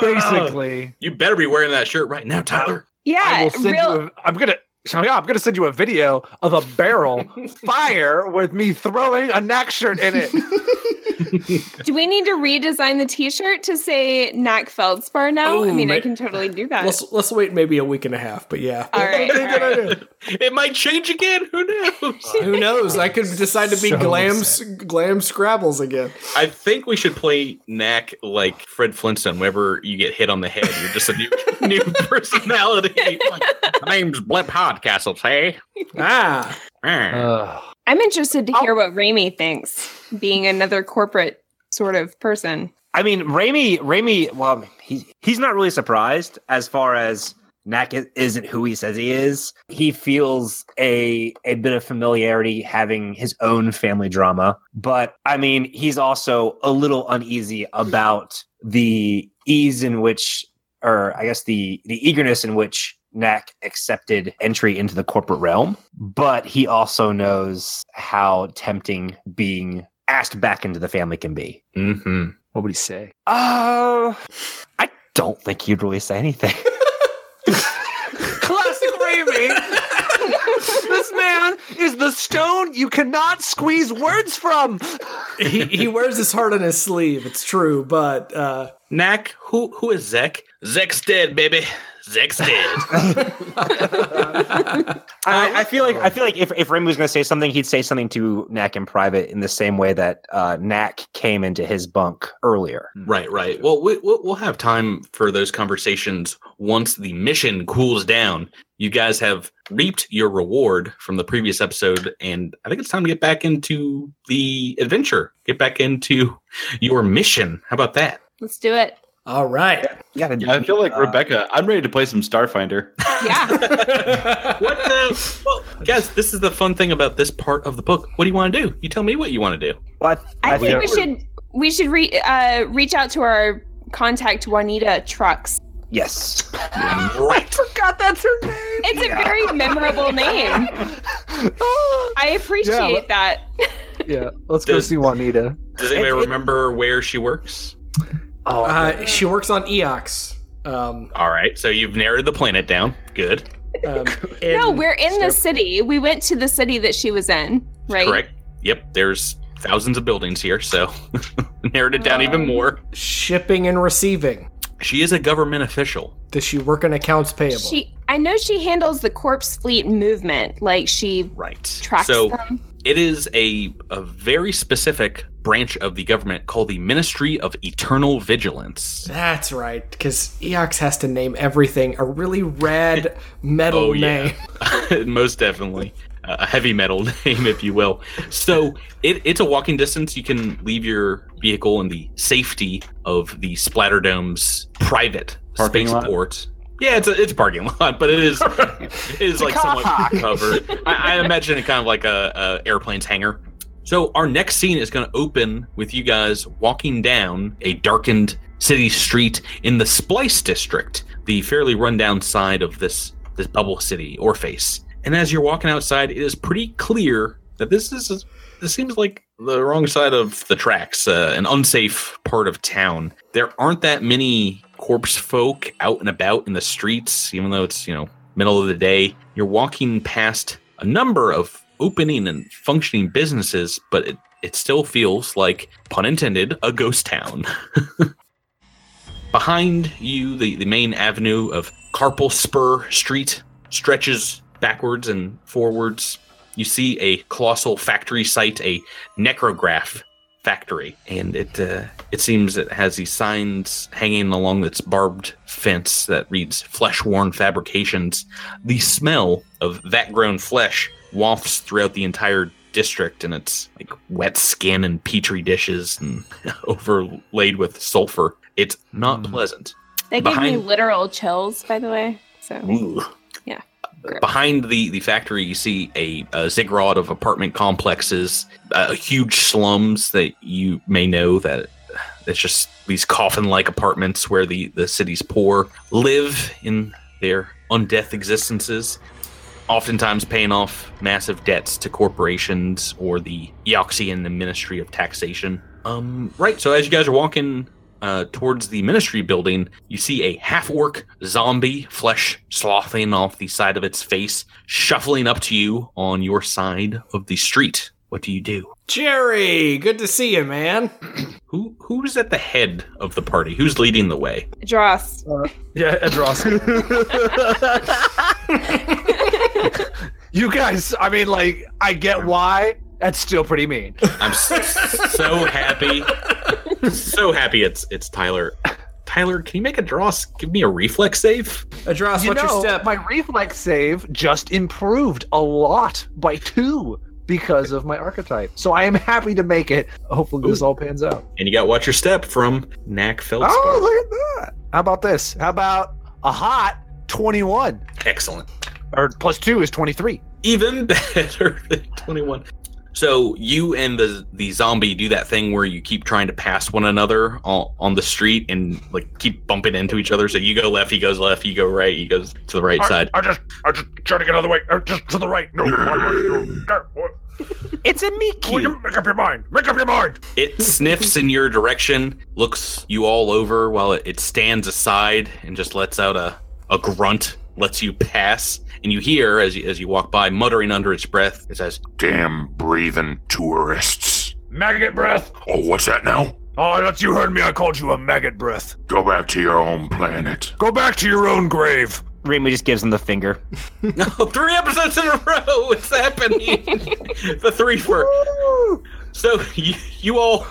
Basically, You better be wearing that shirt right now, Tyler. I Yeah, will send real. you. A, I'm gonna. So yeah, I'm gonna send you a video of a barrel [laughs] fire with me throwing a neck shirt in it. [laughs] [laughs] Do we need to redesign the T-shirt to say Knack Feldspar now? I Ooh, mean, I can totally do that. Let's let's wait maybe a week and a half. But yeah, All right, [laughs] all right. It might change again. Who knows? [laughs] who knows? I could decide to be So glam upset. glam Scrabbles again. I think we should play Knack like Fred Flintstone. Whenever you get hit on the head, you're just a new new personality. Like, My name's Blip Hardcastle, say. Ah, Mm. Ugh. I'm interested to hear what Raimi thinks, being another corporate sort of person. I mean, Raimi, Raimi, well, he, he's not really surprised as far as Knack isn't who he says he is. He feels a a bit of familiarity having his own family drama, but I mean, he's also a little uneasy about the ease in which, or I guess the the eagerness in which Knack accepted entry into the corporate realm. But he also knows how tempting being asked back into the family can be. Mm-hmm. What would he say? Uh, I don't think he'd really say anything. [laughs] Classic Raimi. This man is the stone you cannot squeeze words from. he he wears his heart on his sleeve. It's true, but uh, Knack, who who is Zek? Zek's dead, baby. Zek's dead. [laughs] I, I feel like I feel like if if Raimi was going to say something, he'd say something to Knack in private in the same way that uh, Knack came into his bunk earlier. right, right. Well, we, we'll we'll have time for those conversations once the mission cools down. You guys have reaped your reward from the previous episode, and I think it's time to get back into the adventure. Get back into [laughs] your mission. How about that? Let's do it. all right. Yeah, Yeah, I feel like Uh, Rebecca. I'm ready to play some Starfinder. [laughs] Yeah. [laughs] What the? Well, guys, this is the fun thing about this part of the book. What do you want to do? You tell me what you want to do. But I think think we should we should re- uh, reach out to our contact Juanita Trucks. Yes. [laughs] Right. Forgot that's her name. It's a very memorable name. [laughs] I appreciate that. yeah, [laughs] let's go see Juanita. Does anybody It- it- remember where she works? Oh, Uh, she works on Eox. Um, All right, so you've narrowed the planet down. Good. um, No, we're in the city. We went to the city that she was in, right? Correct. Yep. There's thousands of buildings here, so narrowed it down even more. shipping and receiving. She is a government official. Does she work in accounts payable? She, I know she handles the corpse fleet movement. Like she Right. tracks so them. it is a a very specific branch of the government called the Ministry of Eternal Vigilance. That's right, because Eox has to name everything a really red metal Oh, yeah. name. [laughs] Most definitely. A heavy metal [laughs] name, if you will. So it, it's a walking distance. You can leave your vehicle in the safety of the Splatterdome's private Parking lot? spaceport. Yeah, it's a it's a parking [laughs] lot, but it is [laughs] it is like somewhat covered. I, I imagine it kind of like a, a airplane's hangar. So our next scene is going to open with you guys walking down a darkened city street in the Splice district, the fairly rundown side of this this bubble city or face. And as you're walking outside, it is pretty clear that this is this seems like the wrong side of the tracks, uh, an unsafe part of town. There aren't that many corpse folk out and about in the streets, even though it's you know middle of the day. You're walking past a number of opening and functioning businesses, but it, it still feels like, pun intended, a ghost town. [laughs] Behind you, the, the main avenue of Carpal Spur Street stretches backwards and forwards. You see a colossal factory site, a necrograph factory, and it uh, it seems it has these signs hanging along its barbed fence that reads "Flesh Worn Fabrications." The smell of that grown flesh wafts throughout the entire district, and it's like wet skin and petri dishes and [laughs] overlaid with sulfur. It's not Mm. pleasant. That gave me literal chills, by the way. So Ooh. Behind the, the factory, you see a, a ziggurat of apartment complexes, uh, huge slums that you may know that it's just these coffin-like apartments where the, the city's poor live in their undeath existences, oftentimes paying off massive debts to corporations or the Eoxian the Ministry of Taxation. Um, right. So as you guys are walking uh, towards the ministry building, you see a half orc zombie, flesh sloughing off the side of its face, shuffling up to you on your side of the street. What do you do? Jerry, good to see you, man. Who who's at the head of the party? Who's leading the way? Dross. Yeah, Edros. [laughs] [laughs] you guys, I mean, like, I get why. That's still pretty mean. I'm s- so happy, so happy. It's it's Tyler. Tyler, can you make a draw? Give me a reflex save. Adros, you what's know, your step? my reflex save just improved a lot by two because of my archetype. So I am happy to make it. Hopefully, this all pans out. And you got watch your step from Knack Feldspar. Oh, look at that. How about this? How about a hot 21? Excellent. Or plus two is 23. Even [laughs] better than 21. So you and the the zombie do that thing where you keep trying to pass one another on, on the street and like keep bumping into each other. So you go left, he goes left, you go right, he goes to the right side. I just, I just trying to get out of the way. Uh, just to the right. No, It's a me Will you make up your mind? Make up your mind. It sniffs in your direction, looks you all over while it, it stands aside and just lets out a, a grunt, lets you pass. And you hear as you, as you walk by, muttering under its breath, it says, Damn breathing tourists. Maggot breath. Oh, what's that now? Ah, oh, that's you heard me. I called you a maggot breath. Go back to your own planet. Go back to your own grave. Remy just gives him the finger. [laughs] No, three episodes in a row. It's happening. [laughs] the three for. So you, you all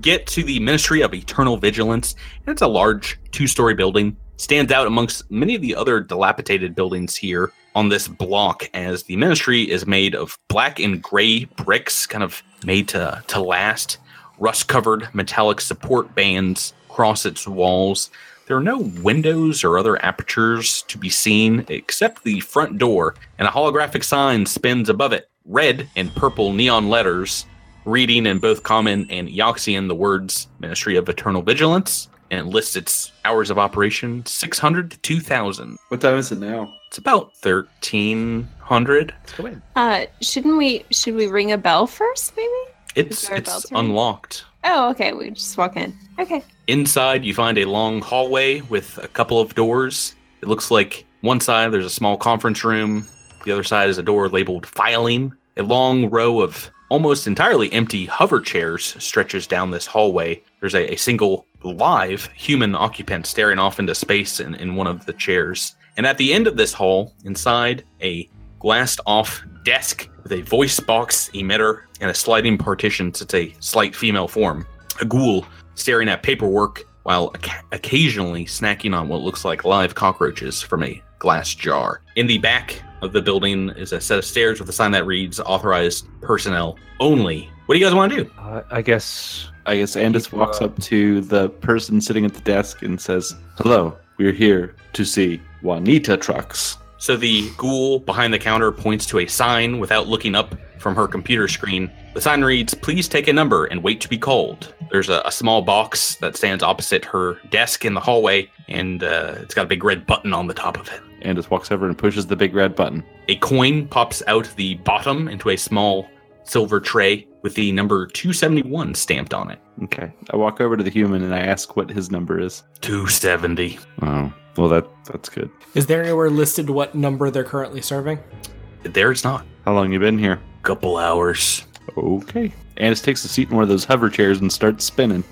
get to the Ministry of Eternal Vigilance. And it's a large two-story building. Stands out amongst many of the other dilapidated buildings here on this block, as the ministry is made of black and gray bricks, kind of made to to last. Rust-covered metallic support bands cross its walls. There are no windows or other apertures to be seen except the front door, and a holographic sign spins above it, red and purple neon letters, reading in both common and Eoxian the words Ministry of Eternal Vigilance, and it lists its hours of operation 600 to 2000. What time is it now? It's about 1300. Let's go in. Uh, shouldn't we? Should we ring a bell first, maybe? It's there a it's unlocked. Oh, okay. We just walk in. Okay. Inside, you find a long hallway with a couple of doors. It looks like one side there's a small conference room, the other side is a door labeled filing. A long row of almost entirely empty hover chairs stretches down this hallway. There's a, a single live human occupant staring off into space in, in one of the chairs. And at the end of this hall, inside a glassed off desk with a voice box emitter and a sliding partition sits a slight female form. A ghoul staring at paperwork while occasionally snacking on what looks like live cockroaches from a glass jar. In the back of the building is a set of stairs with a sign that reads authorized personnel only. What do you guys want to do? Uh, I guess. I guess Andis Keep, walks uh, up to the person sitting at the desk and says, Hello, we're here to see Juanita trucks. So the ghoul behind the counter points to a sign without looking up from her computer screen. The sign reads, Please take a number and wait to be called. There's a, a small box that stands opposite her desk in the hallway, and uh, it's got a big red button on the top of it. Andis walks over and pushes the big red button. A coin pops out the bottom into a small silver tray with the number 271 stamped on it. Okay. I walk over to the human and I ask what his number is. 270. Oh, well, that that's good. Is there anywhere listed what number they're currently serving? There's not. How long you been here? Couple hours. Okay. Andis takes a seat in one of those hover chairs and starts spinning.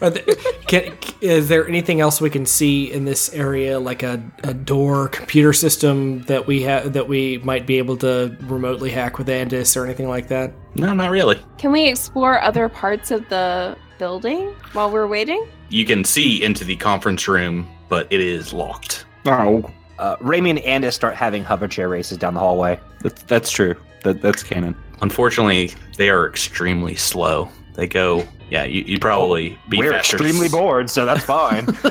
Are there, can, is there anything else we can see in this area, like a, a door computer system that we have that we might be able to remotely hack with Andis or anything like that? No, not really. Can we explore other parts of the building while we're waiting? You can see into the conference room, but it is locked. Oh, Uh, Remy and Andis start having hover chair races down the hallway. that's, that's true. That that's canon. Unfortunately, they are extremely slow. They go, yeah, you, you'd probably be We're faster. extremely bored, so that's fine. [laughs]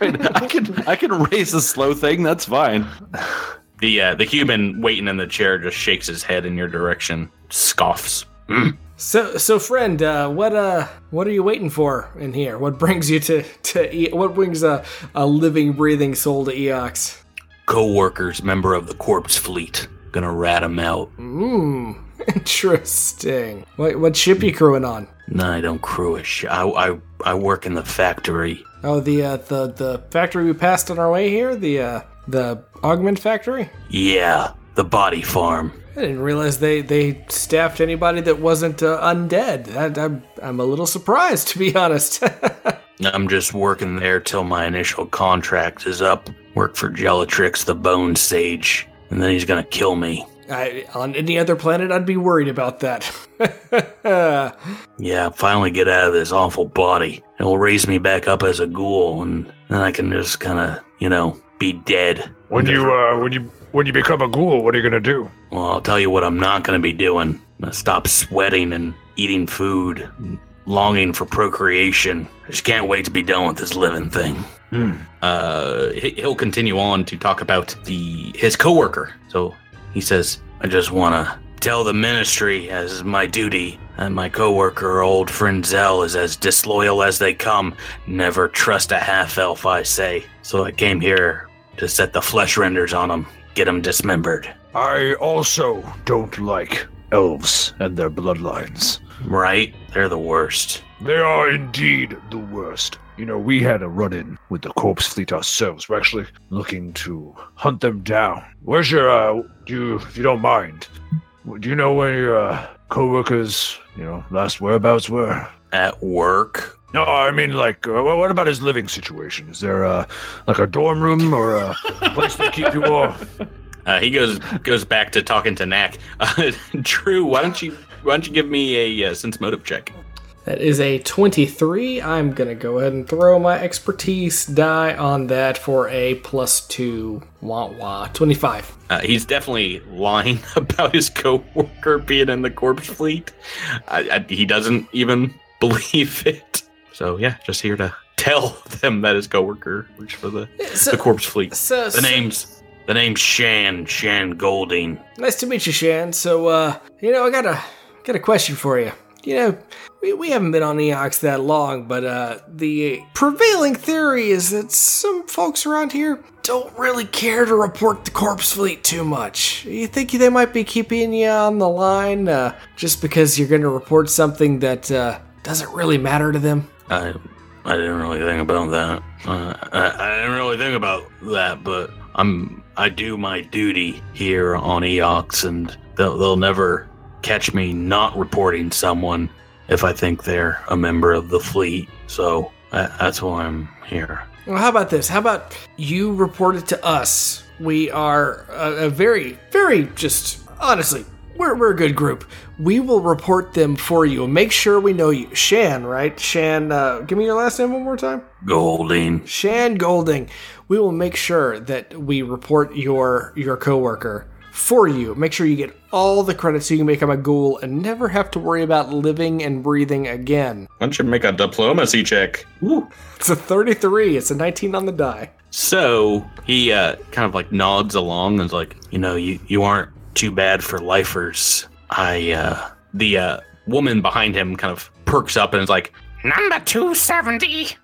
right. I can I can raise a slow thing. That's fine. The uh, the human waiting in the chair just shakes his head in your direction, scoffs. "Hmm, So, so friend, uh, what uh, what are you waiting for in here? What brings you to to e- what brings a a living, breathing soul to Eox? Co-workers, member of the corpse fleet. Gonna rat him out. Mmm, [laughs] interesting. What what ship you crewing on? No, I don't crew a sh- I, I I work in the factory. Oh, the uh, the the factory we passed on our way here, the uh, the augment factory. Yeah, the body farm. I didn't realize they they staffed anybody that wasn't uh, undead. That, I'm I'm a little surprised, to be honest. [laughs] I'm just working there till my initial contract is up. Work for Gelatrix, the Bone Sage, and then he's gonna kill me. I, on any other planet, I'd be worried about that. Yeah, finally get out of this awful body. It'll raise me back up as a ghoul, and then I can just kind of, you know, be dead. When you uh when you when you become a ghoul, what are you gonna do? Well, I'll tell you what I'm not going to be doing. I'm going to stop sweating and eating food, and longing for procreation. I just can't wait to be done with this living thing. Uh, he- he'll continue on to talk about the his coworker. So he says, "I just want to tell the ministry, as my duty, that my coworker, old friend Zell, is as disloyal as they come. Never trust a half elf, I say. So I came here to set the flesh renders on him, get him dismembered." I also don't like elves and their bloodlines. Right? They're the worst. They are indeed the worst. You know, we had a run in with the corpse fleet ourselves. We're actually looking to hunt them down. Where's your, uh, do you, if you don't mind, do you know where your, uh, co workers, you know, last whereabouts were? At work? No, I mean, like, uh, what about his living situation? Is there, uh, like a dorm room or a place to keep you warm? Uh, he goes goes back to talking to Knack. [laughs] Uh, Drew, why don't you why don't you give me a uh, sense motive check? that is a 23. I'm gonna go ahead and throw my expertise die on that for a plus two. Wah wah. 25. Uh, he's definitely lying [laughs] about his coworker being in the corpse fleet. I, I, he doesn't even [laughs] believe it. So yeah, just here to tell them that his coworker works for the So, the corpse fleet. so, The name's the name's Shan Shan Golding. Nice to meet you, Shan. So, uh, you know, I got a got a question for you. You know, we, we haven't been on Eox that long, but uh, the prevailing theory is that some folks around here don't really care to report the corpse fleet too much. You think they might be keeping you on the line uh, just because you're going to report something that uh, doesn't really matter to them? I I didn't really think about that. Uh, I, I didn't really think about that, but I'm I do my duty here on Eox, and they'll they'll never catch me not reporting someone if I think they're a member of the fleet. So uh, that's why I'm here. Well, how about this? How about you report it to us? We are a, a very, very just honestly, we're, we're a good group. We will report them for you and make sure we know you. Shan, right? Shan, uh, give me your last name one more time. Golding. Shan Golding. We will make sure that we report your your coworker for you. Make sure you get all the credits so you can become a ghoul and never have to worry about living and breathing again. Why don't you make a diplomacy check? Ooh. It's a 33. It's a 19 on the die. So he uh, kind of like nods along and is like, you know, you, you aren't too bad for lifers. I, uh, the uh, woman behind him kind of perks up and is like, Number 270.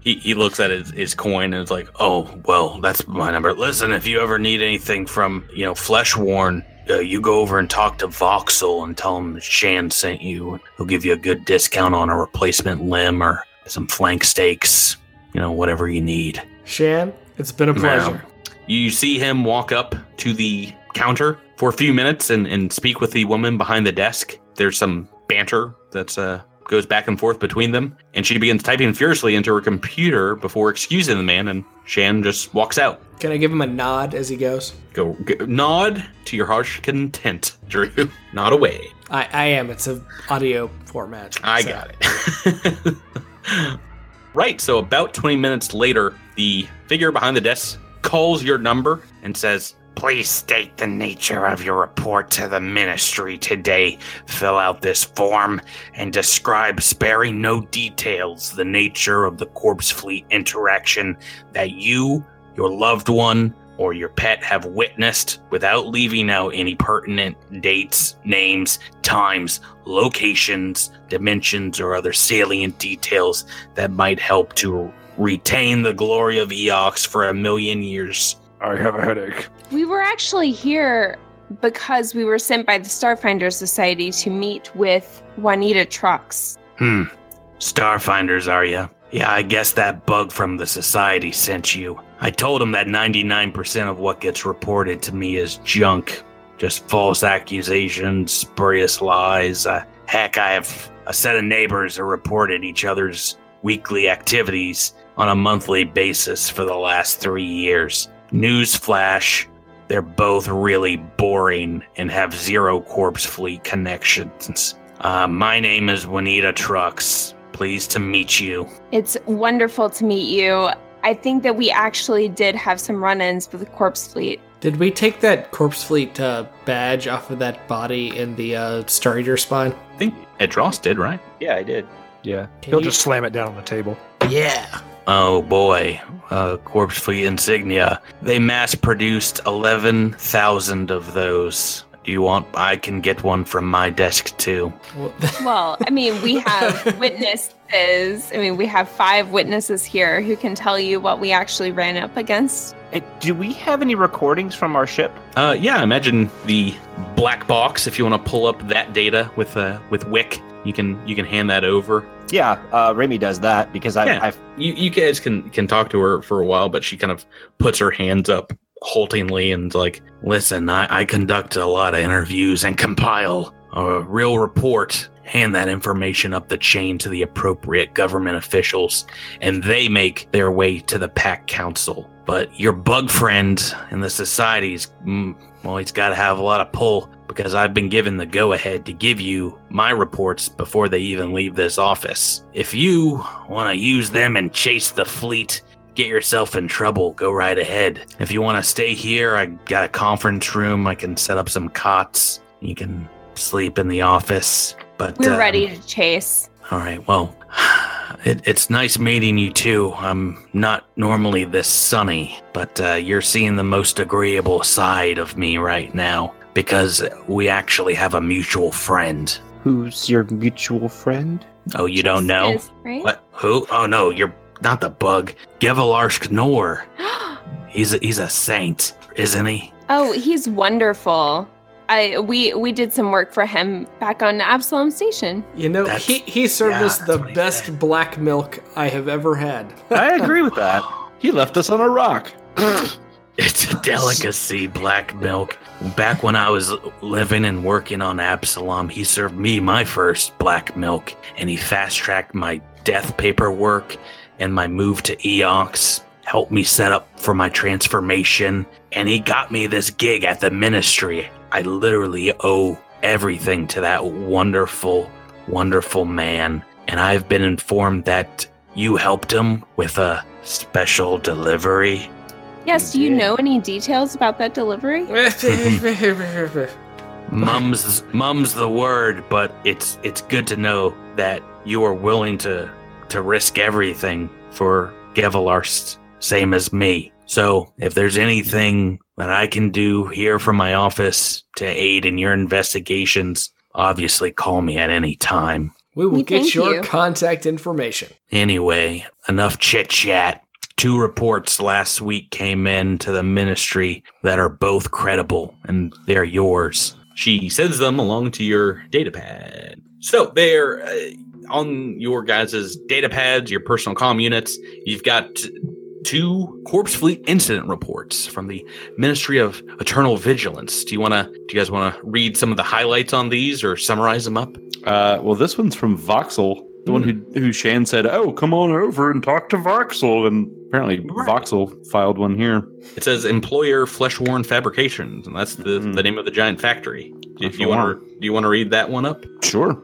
he, he looks at his, his coin and is like, oh, well, that's my number. Listen, if you ever need anything from, you know, Flesh Worn, uh, you go over and talk to Voxel and tell him Shan sent you. He'll give you a good discount on a replacement limb or some flank steaks, you know, whatever you need. Shan, it's been a pleasure. You see him walk up to the counter for a few minutes and, and speak with the woman behind the desk. There's some banter that's uh goes back and forth between them, and she begins typing furiously into her computer before excusing the man, and Shan just walks out. Can I give him a nod as he goes? Go, go nod to your harsh content, Drew. [laughs] Nod away. I, I am. It's a audio format. I so- got it. [laughs] right. So about 20 minutes later, the figure behind the desk calls your number and says, Please state the nature of your report to the ministry today. Fill out this form and describe, sparing no details, the nature of the corpse fleet interaction that you, your loved one, or your pet have witnessed without leaving out any pertinent dates, names, times, locations, dimensions, or other salient details that might help to retain the glory of Eox for a million years. I have a headache. We were actually here because we were sent by the Starfinder Society to meet with Juanita Trucks. Hmm. Starfinders, are you? Yeah, I guess that bug from the Society sent you. I told him that 99% of what gets reported to me is junk. Just false accusations, spurious lies. Uh, heck, I have a set of neighbors that reported each other's weekly activities on a monthly basis for the last three years. Newsflash, they're both really boring and have zero corpse fleet connections. Uh, my name is Juanita Trucks. Pleased to meet you. It's wonderful to meet you. I think that we actually did have some run ins with the Corpse Fleet. Did we take that corpse fleet uh, badge off of that body in the uh, Star Eater spine? I think Edros did, right? Yeah, I did. Yeah. Can He'll you- just slam it down on the table. Yeah. Oh boy, uh, Corpse Fleet insignia. They mass produced 11,000 of those. Do you want? I can get one from my desk too. Well, [laughs] Well, I mean, we have witnesses. I mean, we have five witnesses here who can tell you what we actually ran up against. Hey, do we have any recordings from our ship? Uh, yeah, imagine the black box. If you want to pull up that data with uh, with Wick, you can you can hand that over. Yeah, uh, Remy does that because I, Yeah. I've You you guys can can talk to her for a while, but she kind of puts her hands up haltingly and like, Listen, I, I conduct a lot of interviews and compile a real report. Hand that information up the chain to the appropriate government officials, and they make their way to the Pact Council. But your bug friend in the society's, mm, well, he's got to have a lot of pull because I've been given the go ahead to give you my reports before they even leave this office. If you want to use them and chase the fleet, get yourself in trouble, go right ahead. If you want to stay here, I got a conference room. I can set up some cots. You can sleep in the office. But We're um, ready to chase. All right. Well, [sighs] it, it's nice meeting you too. I'm not normally this sunny, but uh, you're seeing the most agreeable side of me right now because we actually have a mutual friend. who's your mutual friend? Oh, you don't know? Right? What? Who? Oh no, you're not the bug. Gevalarsk Nor. [gasps] He's a, he's a saint, isn't he? oh, he's wonderful. I we we did some work for him back on Absalom Station. You know, That's- he, he served yeah, us the that's what he best said. black milk I have ever had. I agree with that. He left us on a rock. [laughs] It's a delicacy, black milk. Back when I was living and working on Absalom, he served me my first black milk, and he fast tracked my death paperwork and my move to Eox, helped me set up for my transformation, and he got me this gig at the ministry. I literally owe everything to that wonderful, wonderful man, and I've been informed that you helped him with a special delivery. Yes, do you know any details about that delivery? [laughs] Mum's mum's the word, but it's it's good to know that you are willing to to risk everything for Gevalarsk, same as me. So if there's anything that I can do here from my office to aid in your investigations, obviously call me at any time. we will We get your you. contact information. Anyway, enough chit chat. Two reports last week came in to the ministry that are both credible, and they're yours. she sends them along to your data pad. So they're uh, on your guys' data pads, your personal comm units. You've got two corpse fleet incident reports from the Ministry of Eternal Vigilance. Do you want to? Do you guys want to read some of the highlights on these or summarize them up? Uh, well, this one's from Voxel, the one who who Shan said, "Oh, come on over and talk to Voxel," and apparently Right. Voxel filed one here. It says Employer Fleshworn Fabrications, and that's the, Mhm. the name of the giant factory. If you want to, do you want to read that one up? Sure.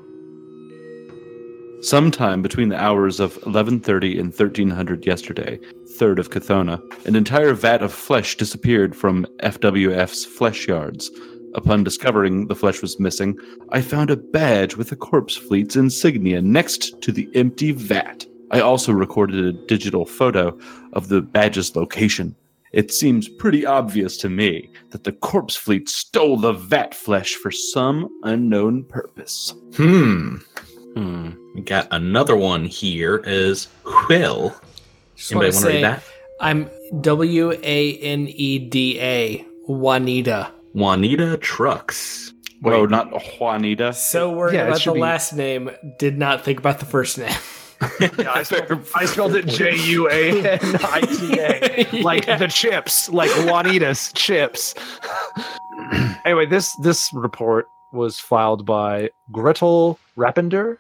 Sometime between the hours of 11:30 and 1300 yesterday, 3rd of Cathona, an entire vat of flesh disappeared from FWF's flesh yards. Upon discovering the flesh was missing, I found a badge with the corpse fleet's insignia next to the empty vat. I also recorded a digital photo of the badge's location. It seems pretty obvious to me that the corpse fleet stole the vat flesh for some unknown purpose. Hmm. Hmm. We got another one here is Will. Just wanna Anybody want to say, read that? I'm W A N E D A Juanita. Juanita Trucks. Whoa, not Juanita. So worried Yeah, about the be- last name, did not think about the first name. [laughs] Yeah, I, spelled, I spelled it J U A N I T A, [laughs] like Yeah. the chips, like Juanita's chips. [clears throat] anyway, this this report was filed by Gretel Rappender,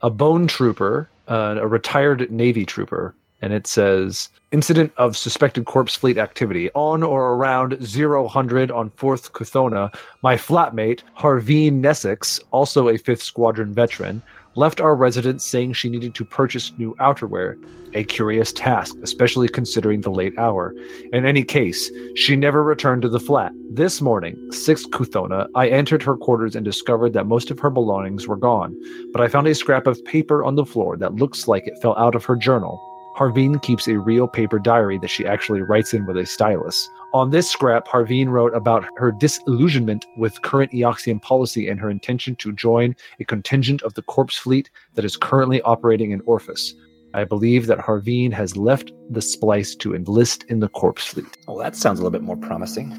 a bone trooper, uh, a retired Navy trooper, and it says incident of suspected corpse fleet activity on or around 000 on 4th Kuthona. My flatmate, Harveen Nessex, also a 5th Squadron veteran, left our residence saying she needed to purchase new outerwear. A curious task, especially considering the late hour. In any case, she never returned to the flat. This morning, 6th Kuthona, I entered her quarters and discovered that most of her belongings were gone, but I found a scrap of paper on the floor that looks like it fell out of her journal. Harveen keeps a real paper diary that she actually writes in with a stylus. On this scrap, Harveen wrote about her disillusionment with current Eoxian policy and her intention to join a contingent of the corpse fleet that is currently operating in Orphesh. I believe that Harveen has left the splice to enlist in the corpse fleet. Well, that sounds a little bit more promising.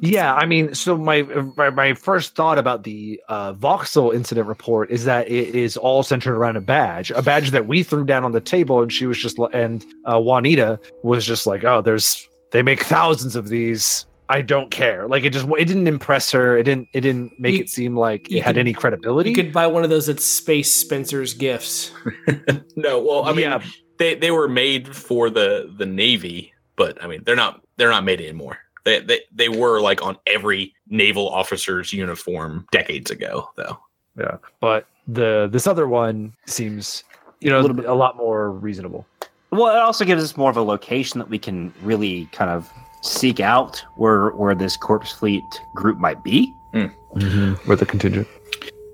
Yeah, I mean, so my my, my first thought about the uh, Voxel incident report is that it is all centered around a badge, a badge that we threw down on the table, and she was just and uh, Juanita was just like, "Oh, there's they make thousands of these. I don't care." Like it just it didn't impress her. It didn't it didn't make You- it seem like you it had could- any credibility. You could buy one of those at Space Spencer's Gifts. [laughs] No, well, I mean, Yeah. they they were made for the the Navy, but I mean, they're not they're not made anymore. They they they were like on every naval officer's uniform decades ago, though. yeah, but the this other one seems you know a, Little bit- a lot more reasonable. Well, it also gives us more of a location that we can really kind of seek out where where this corpse fleet group might be. Hmm. Mm-hmm. Where the contingent.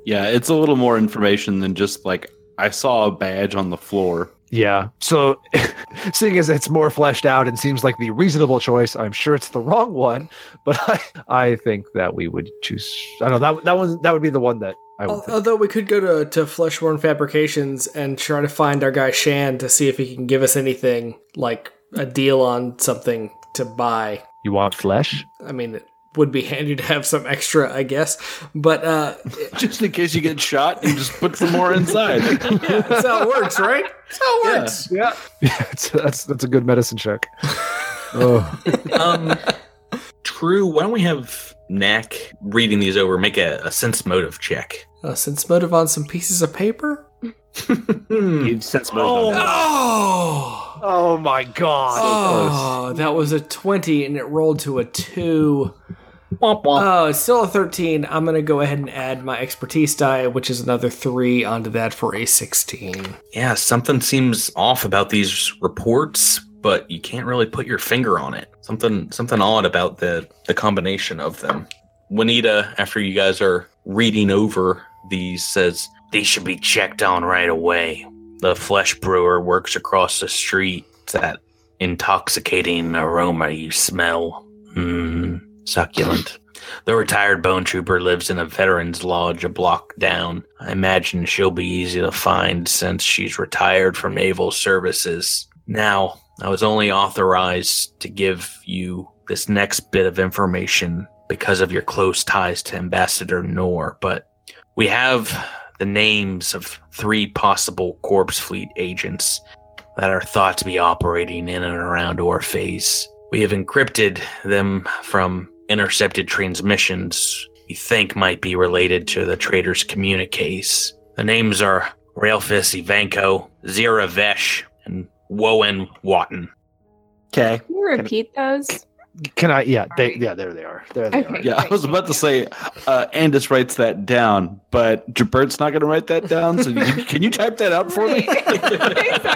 Yeah, it's a little more information than just like I saw a badge on the floor. Yeah. So, [laughs] seeing as it's more fleshed out and seems like the reasonable choice, I'm sure it's the wrong one. But [laughs] I, I think that we would choose. I don't know that that one that would be the one that I would. Al- think. Although we could go to, to Fleshborn Fabrications and try to find our guy Shan to see if he can give us anything like a deal on something to buy. You want flesh? I mean, it would be handy to have some extra, I guess. But uh, [laughs] Just in case you get shot, you just put some more inside. [laughs] yeah, that's how it works, right? That's how it works. Yeah. [laughs] Yeah. It's, that's that's a good medicine check. oh. Um, True. Why don't we have Knack reading these over? Make a, a sense motive check. Uh, sense motive on some pieces of paper. You've sense motive on that. Oh. Oh my god. Oh, that was a 20 and it rolled to a 2. Oh, it's still a 13. I'm going to go ahead and add my expertise die, which is another 3 onto that for a 16. Yeah, something seems off about these reports, but you can't really put your finger on it. Something something odd about the the combination of them. Juanita, after you guys are reading over these, says these should be checked on right away. The flesh brewer works across the street. That intoxicating aroma you smell. Mmm, succulent. The retired bone trooper lives in a veterans lodge a block down. I imagine she'll be easy to find since she's retired from naval services. Now, I was only authorized to give you this next bit of information because of your close ties to Ambassador Noor, but we have the names of three possible corpse fleet agents that are thought to be operating in and around Orphesh. We have encrypted them from intercepted transmissions we think might be related to the trader's communiques. The names are Railfis Ivanko, Zira Vesh, and Woen Watton. Okay. Can you repeat those? Can I? Yeah. They. Yeah. There they are. There they Okay. are. Yeah, I was about to say, uh, Andis writes that down, but Jabert's not going to write that down. So you, [laughs] can you type that out for me? exactly.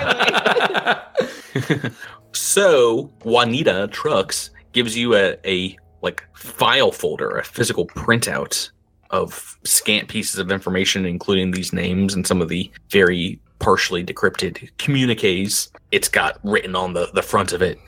[laughs] [laughs] So Juanita Trucks gives you a, a like file folder, a physical printout of scant pieces of information, including these names and some of the very partially decrypted communiques. It's got written on the, the front of it.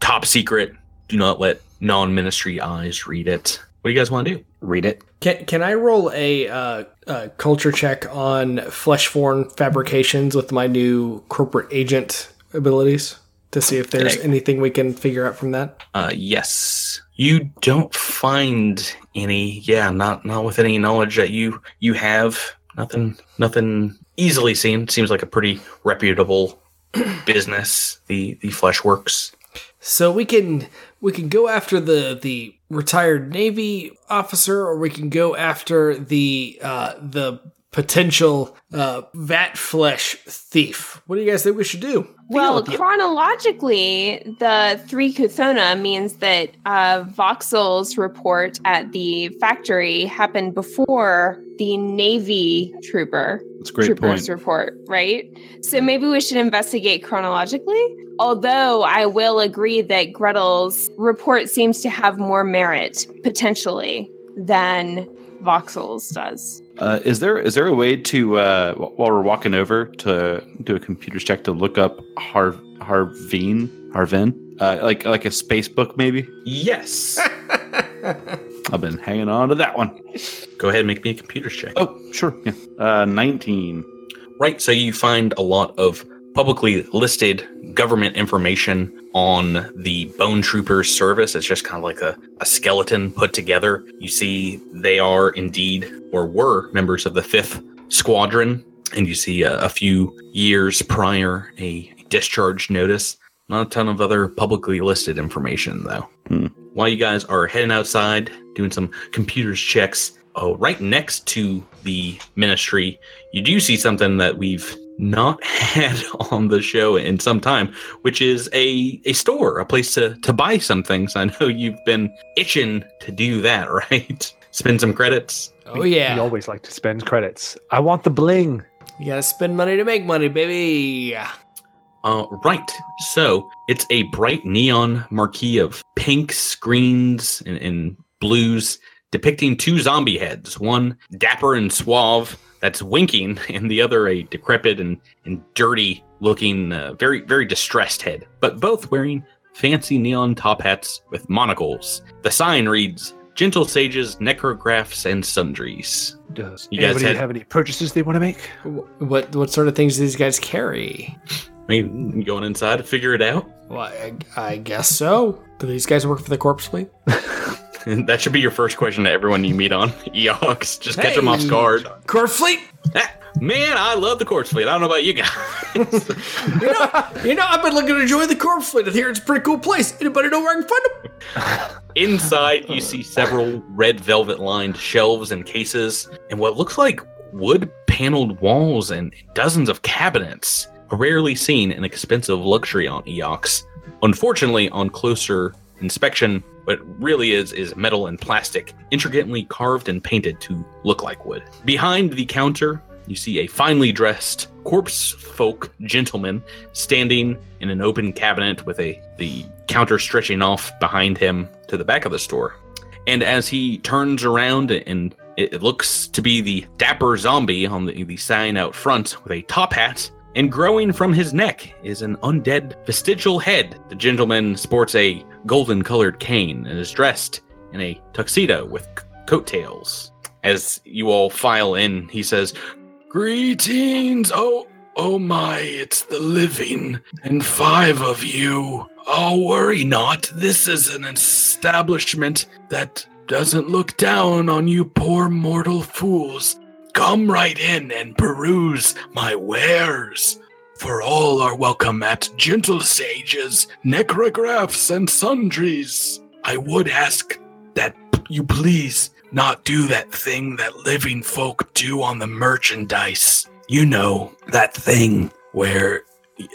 top secret. Do not let non-ministry eyes read it. What do you guys want to do? Read it. Can can I roll a, uh, a culture check on flesh form fabrications with my new corporate agent abilities to see if there's Okay. anything we can figure out from that? Uh, yes. You don't find any. Yeah, not not with any knowledge that you you have. Nothing. Nothing easily seen. Seems like a pretty reputable [clears throat] business. The the Flesh Works. So we can we can go after the the retired navy officer, or we can go after the uh, the potential uh, vat flesh thief. What do you guys think we should do? Well, chronologically, the three Kuthona means that uh, Voxel's report at the factory happened before the Navy trooper That's a great trooper's point. report, right? So maybe we should investigate chronologically. Although I will agree that Gretel's report seems to have more merit potentially than Voxel's does. Uh, is there is there a way to uh, while we're walking over to do a computer check to look up Har Harveen Harvin uh, like like a space book maybe? Yes. [laughs] I've been hanging on to that one. Go ahead and make me a computer check. Oh sure, yeah. Uh, Nineteen. Right. So you find a lot of publicly listed government information on the Bone Troopers service. It's just kind of like a, a skeleton put together. You see, they are indeed or were members of the 5th Squadron. And you see a, a few years prior a discharge notice. Not a ton of other publicly listed information, though. Hmm. While you guys are heading outside, doing some computers checks, oh, right next to the ministry, you do see something that we've not [laughs] had on the show in some time, which is a a store, a place to to buy some things. I know you've been itching to do that, [laughs] right? Spend some credits. Oh yeah. We always like to spend credits. I want the bling. you gotta spend money to make money, baby. Uh, right. So it's a bright neon marquee of pinks, greens, and, and blues depicting two zombie heads one dapper and suave that's winking, [laughs] and the other a decrepit and, and dirty looking, uh, very, very distressed head, but both wearing fancy neon top hats with monocles. The sign reads, Gentle Sages, Necrografts, and Sundries. Does You guys anybody had- have any purchases they want to make? What what sort of things do these guys carry? Maybe going inside to figure it out. Well, I, I guess so. Do these guys work for the corpse fleet? [laughs] [laughs] that should be your first question to everyone you meet on [laughs] Eox. Just catch them off guard. Corpse fleet? Ah, Man, I love the corpse fleet. I don't know about you guys. [laughs] You know, you know, I've been looking to join the corpse fleet. I hear it's a pretty cool place. Anybody know where I can find them? Inside, you see several red velvet lined shelves and cases, and what looks like wood paneled walls and dozens of cabinets. Rarely seen an expensive luxury on Eox. Unfortunately, on closer inspection, what really is is metal and plastic, intricately carved and painted to look like wood. Behind the counter, you see a finely dressed corpse folk gentleman standing in an open cabinet with a the counter stretching off behind him to the back of the store. And as he turns around and it, it looks to be the dapper zombie on the, the sign out front with a top hat, and growing from his neck is an undead vestigial head. The gentleman sports a golden colored cane and is dressed in a tuxedo with c- coattails. As you all file in, he says, Greetings! Oh, oh my, it's the living, and five of you. Oh, worry not. This is an establishment that doesn't look down on you poor mortal fools. Come right in and peruse my wares. For all are welcome at Gentle Sages, Necrografts, and Sundries. I would ask that you please not do that thing that living folk do on the merchandise. You know, that thing where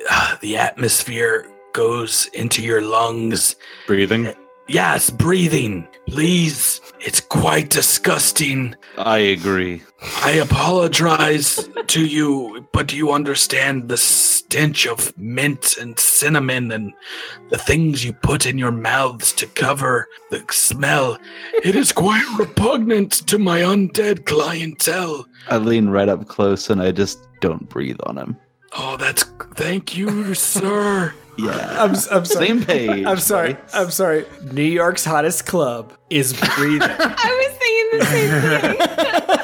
uh, the atmosphere goes into your lungs. Breathing. Yes, breathing. Please. It's quite disgusting. I agree. I apologize to you, but do you understand the stench of mint and cinnamon and the things you put in your mouths to cover the smell? It is quite repugnant to my undead clientele. I lean right up close and I just don't breathe on him. Oh, that's thank you, sir. [laughs] Yeah. I'm, I'm sorry. Same page. I'm sorry. right? I'm sorry. New York's hottest club is breathing. [laughs] I was thinking the same thing. [laughs]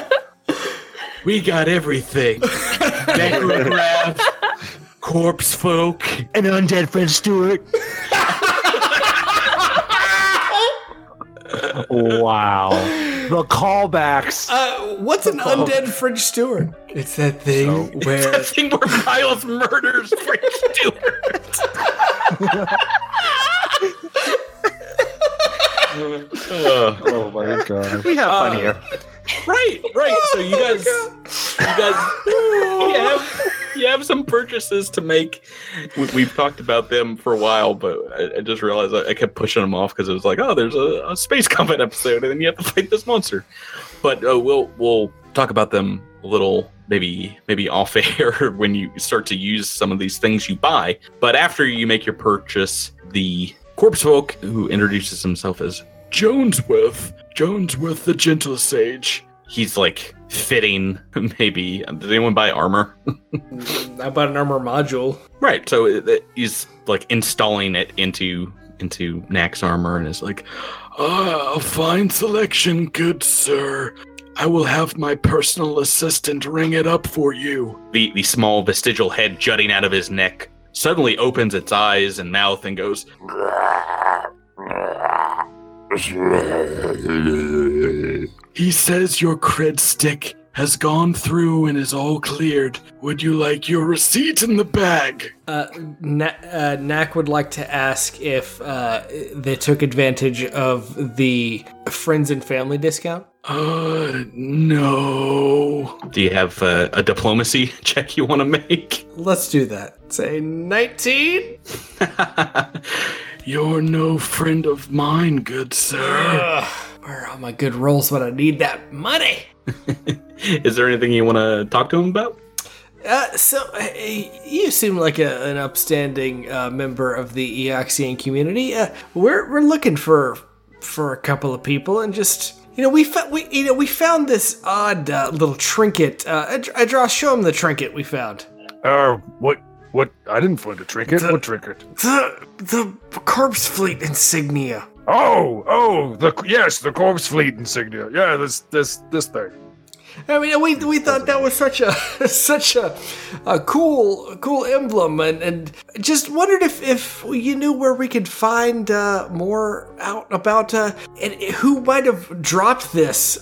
We got everything. [laughs] Necrograft, corpse folk, An undead Fred Stewart. wow. The callbacks. uh, what's an undead French steward? It's that thing where I think where Miles murders Frank Stewart. Uh, [laughs] oh my god. We have fun here. Right, right. So you [laughs] guys, you guys, you [laughs] have, you have some purchases to make. We, we've talked about them for a while, but I, I just realized I, I kept pushing them off because it was like, oh, there's a, a space combat episode, and then you have to fight this monster. But uh, we'll we'll talk about them a little, maybe maybe off air [laughs] when you start to use some of these things you buy. But after you make your purchase, the corpse folk who introduces himself as Jonesworth, Jonesworth the Gentle Sage. He's like fitting, [laughs] maybe. Did anyone buy armor? I bought an armor module. Right. So it, it- he's like installing it into into Knack's armor, and is like, "Ah, a fine selection, good sir. I will have my personal assistant ring it up for you." The the small vestigial head jutting out of his neck suddenly opens its eyes and mouth and goes, He says your cred stick has gone through and is all cleared. Would you like your receipt in the bag? Uh, Na- uh, Knack would like to ask if uh, they took advantage of the friends and family discount. Uh, no. Do you have uh, a diplomacy [laughs] check you want to make? Let's do that. Say 19? [laughs] You're no friend of mine, good sir. Where are all my good rolls when I need that money? [laughs] Is there anything you want to talk to him about? Uh, so, uh, you seem like a, an upstanding uh, member of the Eoxian community. Uh, we're we're looking for for a couple of people, and just you know we fa- we you know we found this odd uh, little trinket. Uh, I, I draw. Show him the trinket we found. Uh, what? What? I didn't find a trinket. what trinket? The the corpse fleet insignia. Oh, oh, the yes, the corpse fleet insignia. Yeah, this, this, this thing. I mean, we, we thought that was such a [laughs] such a, a cool cool emblem, and, and just wondered if, if you knew where we could find uh, more out about uh, and who might have dropped this.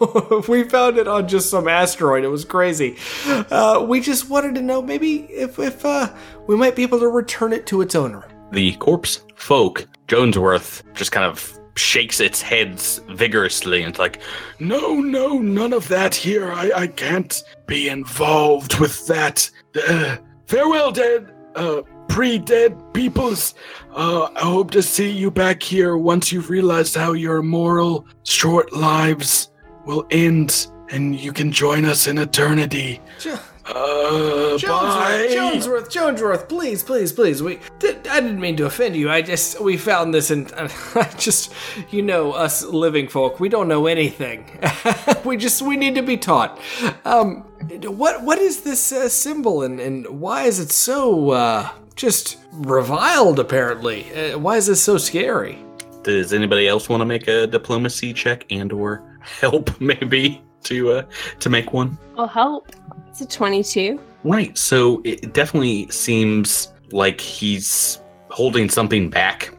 [laughs] we found it on just some asteroid. It was crazy. Uh, we just wanted to know maybe if if uh, we might be able to return it to its owner. The corpse folk, Jonesworth, just kind of shakes its heads vigorously and it's like, no, no, none of that here. I, I can't be involved with that. Uh, farewell, dead, uh, pre-dead peoples. Uh, I hope to see you back here once you've realized how your moral short lives will end and you can join us in eternity. Jo- Uh, Jonesworth. Jonesworth, Jonesworth, please, please, please. We, did, I didn't mean to offend you. I just, we found this, and uh, [laughs] I just, you know, us living folk, we don't know anything. [laughs] we just, we need to be taught. Um, what, what is this uh, symbol, and and why is it so, uh, just reviled? Apparently, uh, why is this so scary? Does anybody else want to make a diplomacy check and or [laughs] help maybe to uh to make one? I'll help. It's a 22. Right. So it definitely seems like he's holding something back.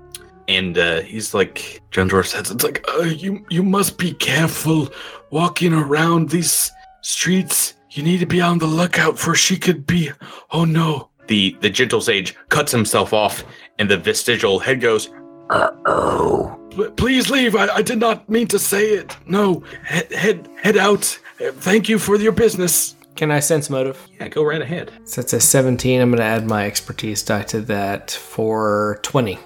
And uh, he's like, Jendor says, it's like, uh, you you must be careful walking around these streets. You need to be on the lookout for she could be. Oh no. The the gentle sage cuts himself off, and the vestigial head goes, Uh-oh. "Pl- Please leave. I, I did not mean to say it. No, head head head out. Uh, Thank you for your business. Can I sense motive? Yeah, go right ahead. So that's a 17. I'm going to add my expertise die to that for 20.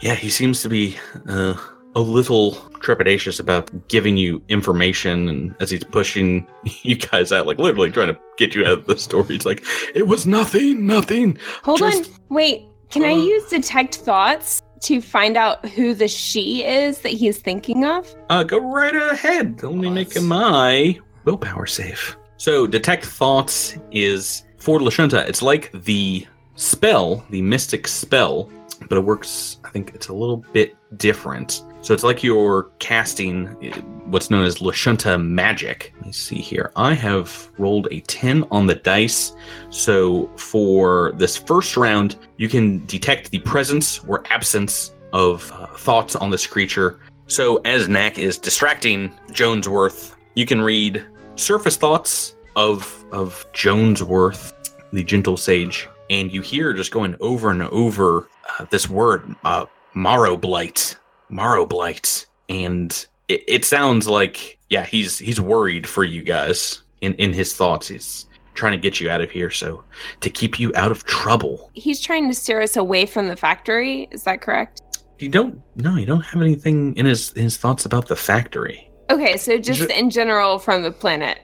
Yeah, he seems to be uh, a little trepidatious about giving you information, and as he's pushing [laughs] you guys out, like literally trying to get you out of the story, he's like, "It was nothing, nothing." Hold Just- on. Wait. Can I Uh. use detect thoughts to find out who the she is that he's thinking of? Uh, go right ahead. Only make my willpower save. So, detect thoughts is for Lashunta. It's like the spell, the mystic spell, but it works. I think it's a little bit different. So it's like you're casting uh, what's known as Lashunta magic. Let me see here. I have rolled a 10 on the dice. So for this first round, you can detect the presence or absence of uh, thoughts on this creature. So as Knack is distracting Jonesworth, you can read surface thoughts of of Jonesworth, the gentle sage, and you hear just going over and over uh, this word, uh, Morrow Blight, Morrow Blight, and it, it sounds like yeah, he's he's worried for you guys in in his thoughts. He's trying to get you out of here, so to keep you out of trouble. He's trying to steer us away from the factory. Is that correct? You don't no, you don't have anything in his his thoughts about the factory. Okay, so just in general from the planet.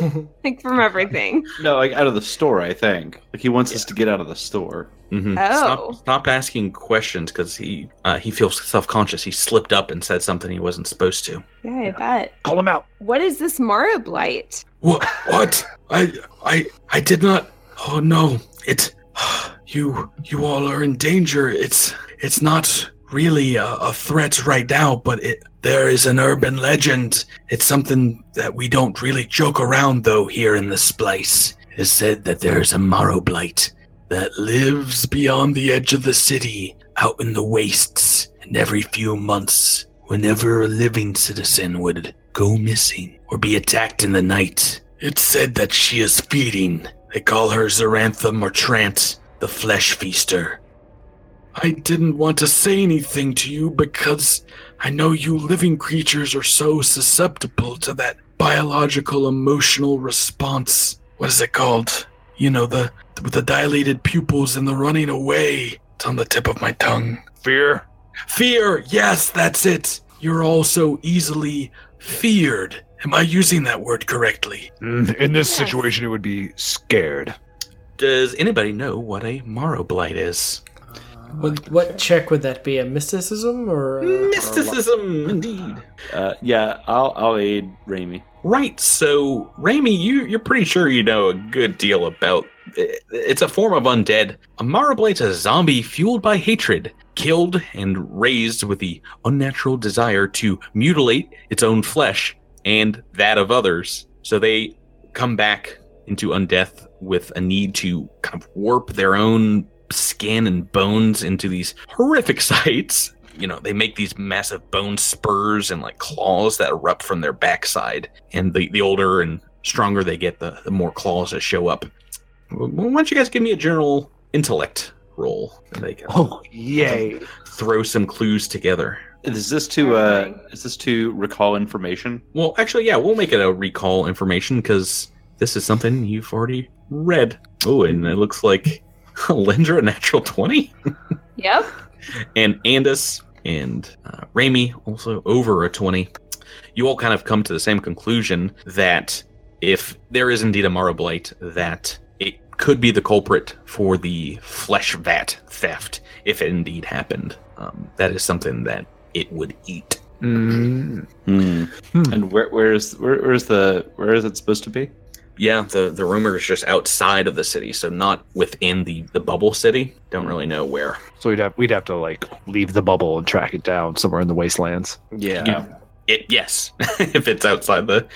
[laughs] like from everything. No, like out of the store, I think. Like he wants us to get out of the store. Mm-hmm. Oh. Stop, stop asking questions because he uh, he feels self conscious. He slipped up and said something he wasn't supposed to. Yeah, I bet. Call him out. What is this Mara blight? What? What? I, I, I did not. Oh no! It. [sighs] You, you all are in danger. It's, it's not really a, a threat right now, but it. There is an urban legend. It's something that we don't really joke around though here in this place. It is said that there is a Morrow Blight that lives beyond the edge of the city, out in the wastes, and every few months, whenever a living citizen would go missing or be attacked in the night, it's said that she is feeding. They call her Zaranthum or Trant, the flesh feaster. I didn't want to say anything to you because I know you living creatures are so susceptible to that biological emotional response. What is it called? You know, the with the dilated pupils and the running away. It's on the tip of my tongue. Fear. Fear, yes, that's it. You're all so easily feared. Am I using that word correctly? Mm, In this Yes. situation, it would be scared. Does anybody know what a Morrow Blight is? What, what check would that be? A mysticism or? uh, Mysticism, indeed. Uh, yeah, I'll I'll aid Raimi. Right. So, Raimi, you you're pretty sure you know a good deal about. It's a form of undead. A Marablate's a zombie fueled by hatred, killed and raised with the unnatural desire to mutilate its own flesh and that of others. So they come back into undeath with a need to kind of warp their own skin and bones into these horrific [laughs] sights. You know, they make these massive bone spurs and like claws that erupt from their backside. And the, the older and stronger they get, the, the more claws that show up. Why don't you guys give me a general intellect roll? And they can Oh, yay. throw some clues together. Is this to uh is this to recall information? Well, actually, yeah, we'll make it a recall information because this is something you've already read. Oh, and it looks like [laughs] Lendra a natural 20. Yep. [laughs] and Andis and uh, Raimi also over a 20. You all kind of come to the same conclusion that if there is indeed a Marrow-blight, that it could be the culprit for the flesh vat theft, if it indeed happened. Um, that is something that it would eat. Mm. Hmm. And where where's where, where's the where is it supposed to be? Yeah, the, the rumor is just outside of the city, so not within the, the bubble city. Don't really know where. so we'd have we'd have to like leave the bubble and track it down somewhere in the wastelands. Yeah. It yes, [laughs] if it's outside the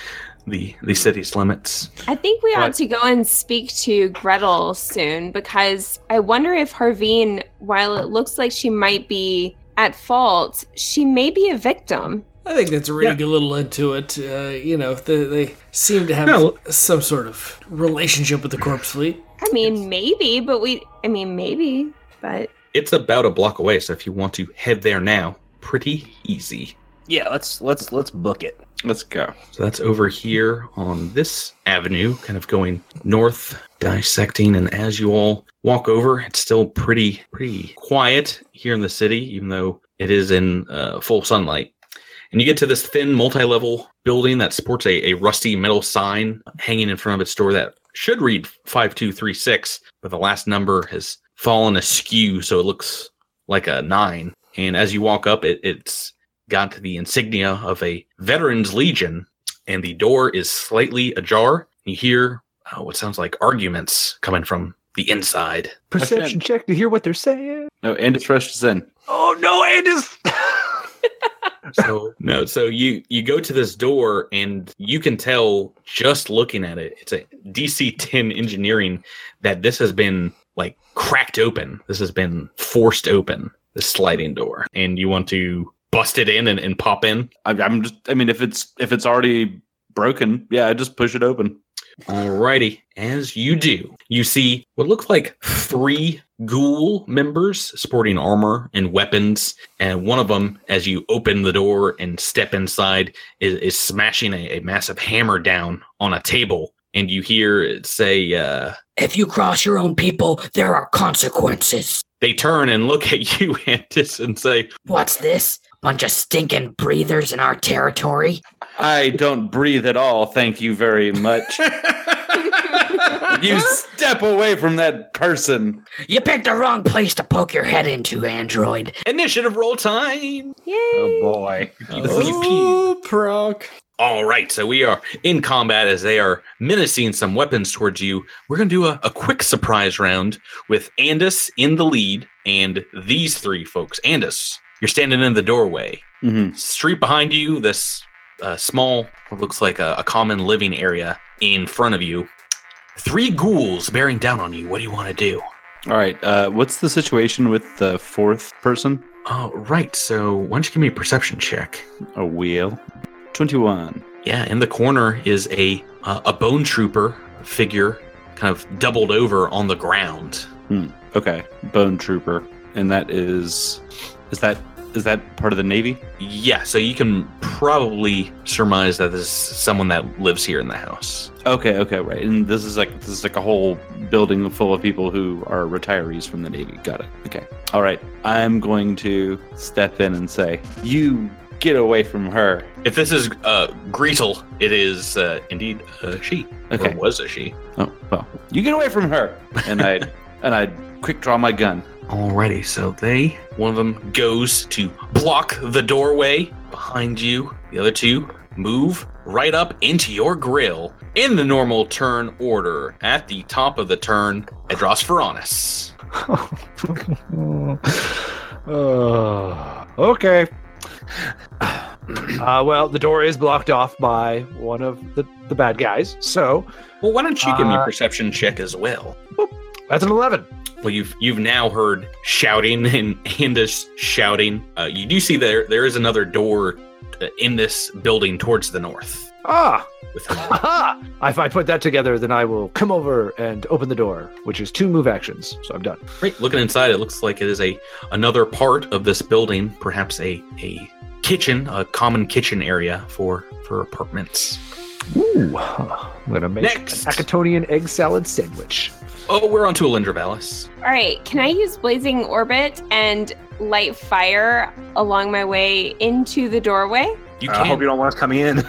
the the city's limits. I think we ought What? to go and speak to Gretel soon because I wonder if Harveen, while it looks like she might be at fault, she may be a victim. I think that's a really Yeah. good little into it. Uh, you know, they, they seem to have No. some sort of relationship with the corpse fleet. I mean, maybe, but we, I mean, maybe, but It's about a block away, so if you want to head there now, pretty easy. Yeah, let's let's let's book it. Let's go. So that's over here on this avenue, kind of going north, dissecting. And as you all walk over, it's still pretty pretty quiet here in the city, even though it is in uh, full sunlight. And you get to this thin, multi-level building that sports a, a rusty metal sign hanging in front of its door that should read 5236, but the last number has fallen askew, so it looks like a nine. And as you walk up, it, it's got the insignia of a Veterans Legion, and the door is slightly ajar. You hear uh, what sounds like arguments coming from the inside. Perception check to hear what they're saying. No, Andis rushes in. Oh no, Andis! [laughs] so no so you you go to this door and you can tell just looking at it it's a dc 10 engineering that this has been like cracked open this has been forced open the sliding door and you want to bust it in and, and pop in I, I'm just. I mean, if it's if it's already broken, yeah, I just push it open. Alrighty, as you do, you see what looks like three ghoul members sporting armor and weapons, and one of them, as you open the door and step inside, is, is smashing a, a massive hammer down on a table. And you hear it say, uh, If you cross your own people, there are consequences. they turn and look at you, [laughs] Andis, and say, What's this? Bunch of stinking breathers in our territory? I don't breathe at all. Thank you very much. [laughs] [laughs] you step away from that person. You picked the wrong place to poke your head into, android. Initiative roll time! Yay! Oh boy. Oh, proc. All right, so we are in combat as they are menacing some weapons towards you. We're going to do a, a quick surprise round with Andis in the lead and these three folks. Andis, you're standing in the doorway. Mhm. Street behind you, this uh, small, what looks like a, a common living area in front of you. Three ghouls bearing down on you. What do you want to do? All right. Uh, what's the situation with the fourth person? Oh, right. So why don't you give me a perception check? A wheel. Twenty-one. Yeah, in the corner is a uh, a bone trooper figure, kind of doubled over on the ground. Okay. Bone trooper, and that is, is that is that part of the navy? Yeah, so you can probably surmise that this is someone that lives here in the house. Okay. Okay. Right. And this is like this is like a whole building full of people who are retirees from the navy. Got it. Okay. All right. I'm going to step in and say, "You get away from her." If this is uh, Greasel, it is uh, indeed a she. Okay. Or was a she. Oh well. You get away from her. And I [laughs] and I quick draw my gun. Alrighty, so they, one of them goes to block the doorway behind you. The other two move right up into your grill in the normal turn order. At the top of the turn, Edros Veronis. [laughs] Uh, okay. Uh, well, the door is blocked off by one of the, the bad guys, so Well, why don't you give me a Uh, perception check as well? That's an 11. Well, you've you've now heard shouting and Andis shouting. Uh, you do see there there is another door uh, in this building towards the north. Ah, [laughs] Aha! If I put that together, then I will come over and open the door, which is two move actions. So I'm done. Great. Looking inside, it looks like it is a another part of this building, perhaps a a kitchen, a common kitchen area for for apartments. Ooh, I'm gonna make Next. an Akitonian egg salad sandwich. Oh, we're on to Elindravalis. All right, can I use Blazing Orbit and light fire along my way into the doorway? You can. I hope you don't want us coming in.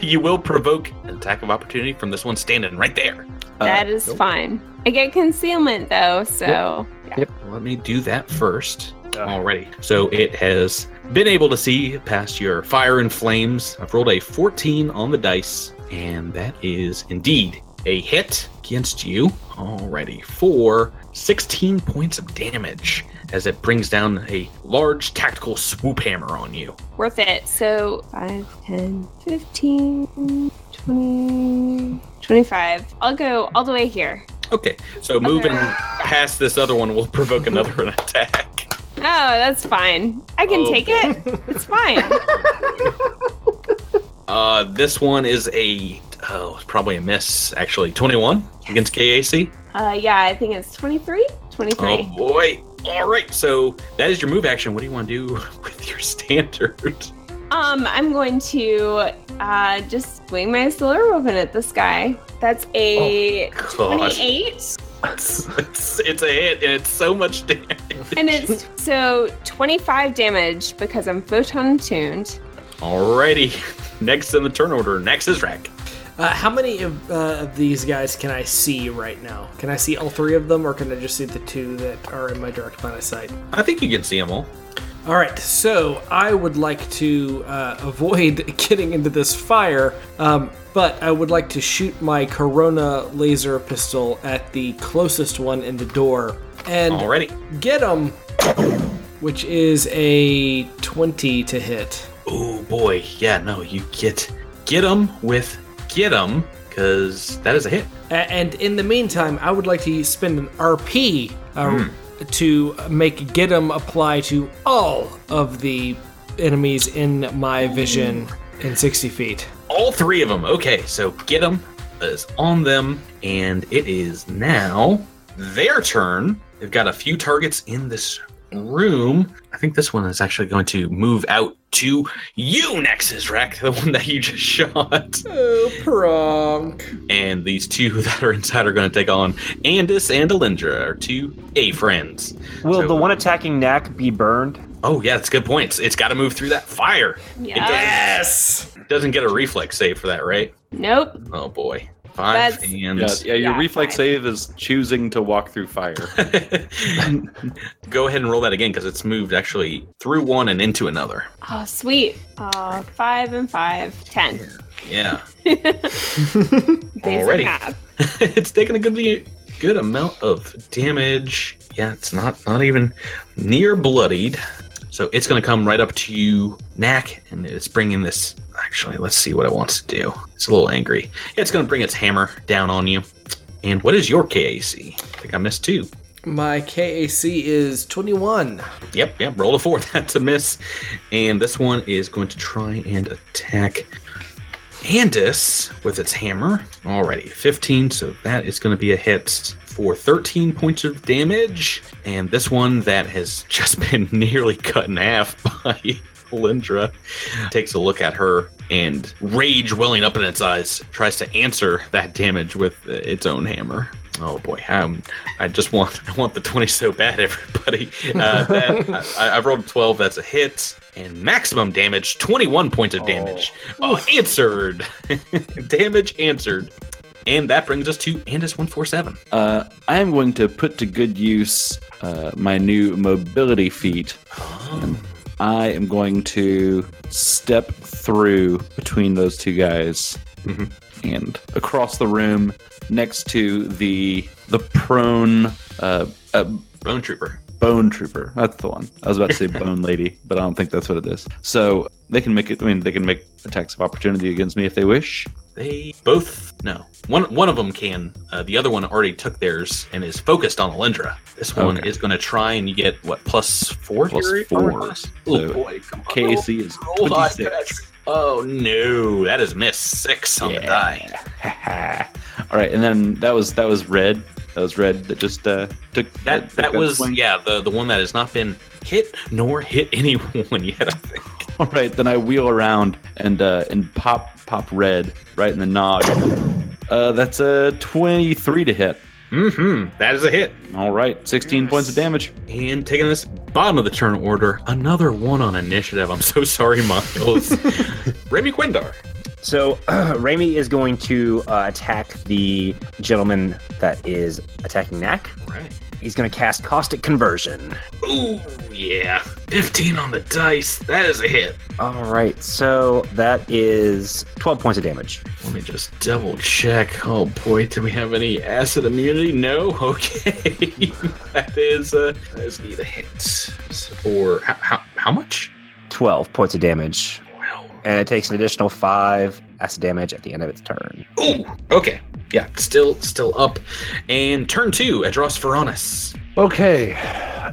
[laughs] you will provoke an attack of opportunity from this one standing right there. Uh, that is fine. I get concealment though, so yeah. Let me do that first. Already. So it has been able to see past your fire and flames. I've rolled a 14 on the dice, and that is indeed a hit against you already for 16 points of damage as it brings down a large tactical swoop hammer on you. worth it. So 5, 10, 15, 20, 25. I'll go all the way here. Okay, so moving past this other one will provoke another [laughs] attack. Oh, that's fine. I can take it. It's fine. [laughs] Uh, this one is a oh, probably a miss actually. 21 against KAC. Uh, yeah, I think it's 23? 23. Oh boy. All right, so that is your move action. What do you want to do [laughs] with your standard? Um, I'm going to uh just swing my solar weapon at this guy. That's a Oh, Gosh, 28, it's, it's, it's a hit and it's so much damage. and it's so 25 damage because I'm photon tuned. Alrighty, next in the turn order. Next is Rack. Uh, how many of, uh, of these guys can I see right now? Can I see all three of them, or can I just see the two that are in my direct line of sight? I think you can see them all. All right, so I would like to uh, avoid [laughs] getting into this fire, um, but I would like to shoot my Corona laser pistol at the closest one in the door and Already. get him, which is a 20 to hit. Oh boy, yeah, no, you get get them with get them because that is a hit. A- and in the meantime, I would like to spend an RP uh, to make get him apply to all of the enemies in my vision in 60 feet. All three of them. Okay, so get them is on them, and it is now their turn. They've got a few targets in this room. I think this one is actually going to move out to you, Nexus Rack, the one that you just [laughs] shot. Oh, pronk. And these two [laughs] that are inside are going to take on Andis and Alindra, our two A friends. Will So- the one uh, attacking Knack be burned? Oh yeah, that's good point. It's, it's got to move through that fire. Yes. It doesn't get a reflex save for that, right? Nope. Oh boy, five That's- and Yeah, yeah your Yeah, reflex fine. save is choosing to walk through fire. [laughs] Go ahead and roll that again because it's moved actually through one and into another. Oh, sweet. Uh, five and five, ten. Yeah, Basic [laughs] Already. [laughs] it's taking a good good amount of damage. Yeah, it's not not even near bloodied. So it's going to come right up to you, Knack, and it's bringing this. Actually, let's see what it wants to do. It's a little angry. It's going to bring its hammer down on you. And what is your KAC? I think I missed two. My KAC is 21. Yep, yep. Roll a four. [laughs] That's a miss. And this one is going to try and attack Andis with its hammer. Alrighty, 15. So that is going to be a hit for 13 points of damage. And this one that has just [laughs] been nearly cut in half [laughs] by Lindra takes a look at her and rage welling up in its eyes tries to answer that damage with its own hammer. Oh boy, um, I just want [laughs] I want the twenty so bad, everybody. Uh, that, I, I rolled twelve. That's a hit, and maximum damage twenty one points of damage. Oh, answered, [laughs] damage answered, and that brings us to Andis one four seven. Uh, I am going to put to good use uh, my new mobility feat. And I am going to step through between those two guys Mhm. and across the room next to the the prone uh, uh, Bone Trooper. bone trooper. That's the one. I was about to say bone lady, but I don't think that's what it is. So they can make it. I mean, they can make attacks of opportunity against me if they wish. They both no. One one of them can. Uh, the other one already took theirs and is focused on Alindra. This one Okay. is going to try and get what plus four? Plus four. Oh So boy, come on. KAC is Roll high, 26. Patrick. Oh no, that is miss six on the die. [laughs] All right, and then that was that was red. That was red that just uh, took That took that was yeah the the one that has not been hit nor hit [laughs] anyone yet. I think. All right, then I wheel around and uh, and pop pop red right in the nog. Uh, that's a twenty-three to hit. Mm-hmm. That is a hit. All right, sixteen points of damage. And taking this bottom of the turn order, another one on initiative. I'm so sorry, Miles. [laughs] Raimi Quindar. So [clears throat] Raimi is going to uh, attack the gentleman that is attacking Knack. Right. He's going to cast Caustic Conversion. Ooh, yeah. 15 on the dice. That is a hit. All right, so that is 12 points of damage. Let me just double check. Oh boy, do we have any acid immunity? No. [laughs] Okay. [laughs] that is uh that is hit. For how, how, how much? 12 points of damage. Well. And it takes an additional 5 acid damage at the end of its turn. Ooh. Okay. Yeah. Still still up. And turn two, Edros Veronis. Okay,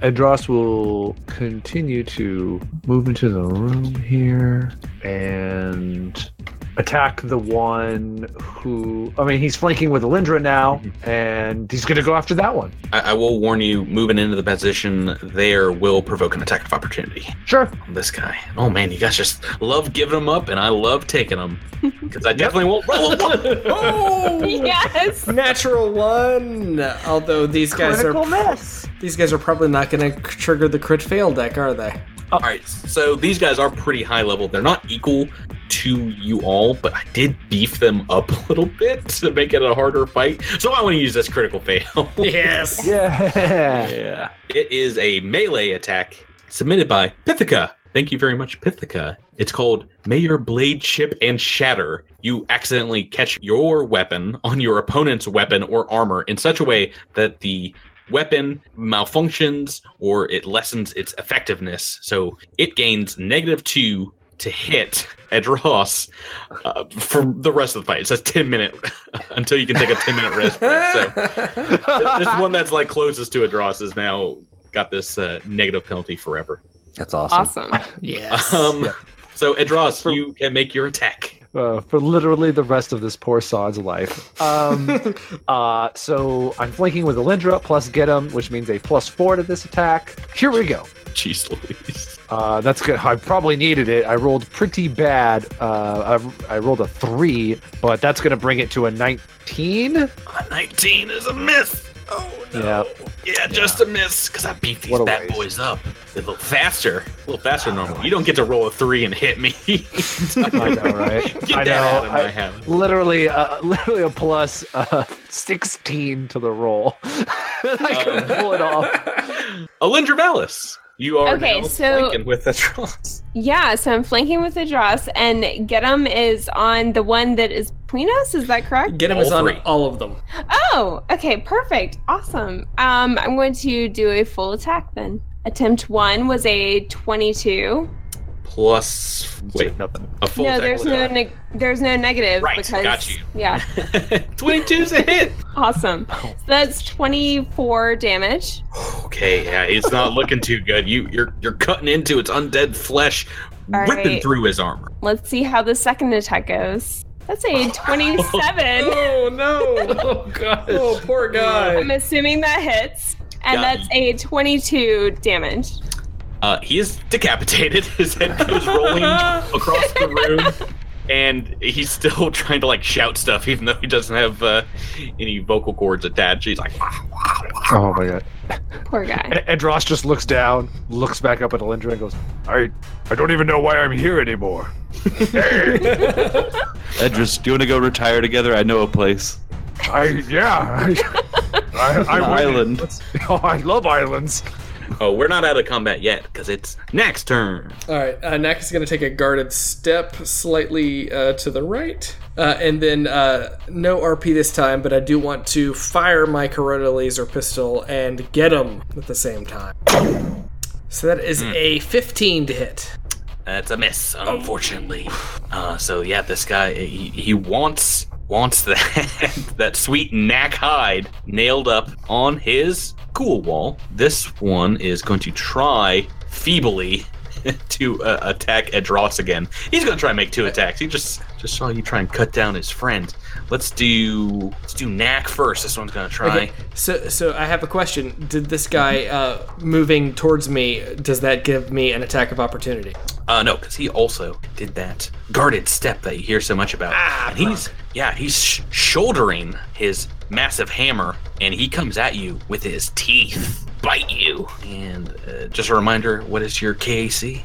Edros will continue to move into the room here and attack the one who. I mean, he's flanking with Alindra now, mhm. and he's going to go after that one. I, I will warn you, moving into the position there will provoke an attack of opportunity. Sure. on This guy. Oh man, you guys just love giving them up, and I love taking them [laughs] because I definitely won't roll a [laughs] one. Oh! Yes. Natural one. Although these guys are miss. these guys are probably not going to trigger the crit fail deck, are they? All right, so these guys are pretty high level. They're not equal to you all, but I did beef them up a little bit [laughs] to make it a harder fight. So I want to use this critical fail. [laughs] Yes. Yeah. yeah. It is a melee attack submitted by Pithica. Thank you very much, Pithica. It's called May Your Blade Chip and Shatter. You accidentally catch your weapon on your opponent's weapon or armor in such a way that the weapon malfunctions or it lessens its effectiveness. So it gains negative two to hit Edros uh, for the rest of the fight. It says 10 minute [laughs] until you can take a 10 minute rest. break. So [laughs] this one that's like closest to Edros is now got this uh, negative penalty forever. That's awesome. Awesome. Yes. [laughs] Um, so Edros, you can make your attack. uh, for literally the rest of this poor sod's life. Um, uh, so I'm flanking with Alindra plus get him, which means a plus four to this attack. Here we go. Jeez Louise. Uh, that's good. I probably needed it. I rolled pretty bad. Uh, I, I rolled a three, but that's going to bring it to a 19. A 19 is a miss. Oh no. Yeah. Yeah, just a miss because I beat these bad waste. boys up. They look faster, a little faster than normal. You don't get to roll a three and hit me. [laughs] I know, right? Get I that know. out of my I- head. literally, uh, literally a plus uh, 16 to the roll. [laughs] I couldn't pull it off. [laughs] Alindra Valis, you are Okay, now so- flanking with Edros. Yeah, so I'm flanking with the dross, and Get 'Em is on the one that is between us. Is that correct? Get him all is on all of them. Oh, okay, perfect, awesome. Um, I'm going to do a full attack then. Attempt one was a 22. Plus, wait, nothing. a full no, there's no neg- there's no negative Right, because got you. yeah, [laughs] 22's a hit. awesome. Oh. So that's 24 damage. Okay, yeah, it's not looking too good. You, you're you're cutting into its undead flesh, All ripping right. through his armor. Let's see how the second attack goes. That's a [laughs] 27. [laughs] Oh no! Oh god. Oh poor guy. I'm assuming that hits, and Got that's a 22 damage. Uh, he is decapitated. [laughs] His head goes rolling [laughs] across the room, and he's still [laughs] trying to like shout stuff, even though he doesn't have uh, any vocal cords attached. He's like, Oh my god. Poor guy. And, and Dross just looks down, looks back up at Alindra, and goes, I I don't even know why I'm here anymore. Edros, do you want to go retire together? I know a place. I yeah. I, I, An I island. Oh, I love islands. "Oh, we're not out of combat yet because it's next turn." All right, uh, Knack is going to take a guarded step slightly uh, to the right, uh, and then uh, no RP this time, but I do want to fire my Corona laser pistol and get him at the same time. So that is a 15 to hit. That's a miss, unfortunately. Uh, so yeah, this guy he, he wants wants that [laughs] that sweet Knack hide nailed up on his cool wall. This one is going to try feebly [laughs] to uh, attack Edros again. He's going to try and make two attacks. He just just saw you try and cut down his friend. Let's do let's do Knack first. This one's going to try. Okay, so so I have a question. Did this guy uh, moving towards me does that give me an attack of opportunity? Uh, no, because he also did that guarded step that you hear so much about. and he's, yeah, he's sh- shouldering his massive hammer, and he comes at you with his teeth, bite you. And uh, just a reminder, what is your KAC?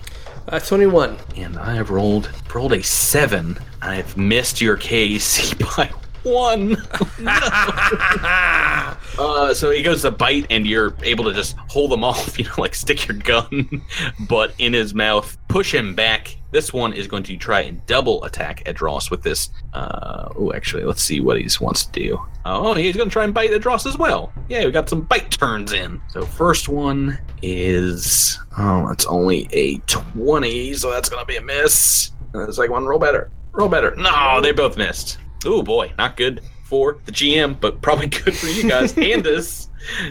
Uh, 21. And I have rolled rolled a seven. I've missed your KAC [laughs] by one. [laughs] Uh, so he goes to bite, and you're able to just hold him off, [laughs] you know, like stick your gun, but in his mouth, push him back. This one is going to try and double attack Edros with this. Uh, oh, actually, let's see what he wants to do. Oh, he's going to try and bite Edros as well. Yeah, we got some bite turns in. So first one is oh, it's only a twenty, so that's going to be a miss. And the second one, roll better, roll better. No, they both missed. Oh boy, not good for the GM, but probably good for you guys. [laughs] Andis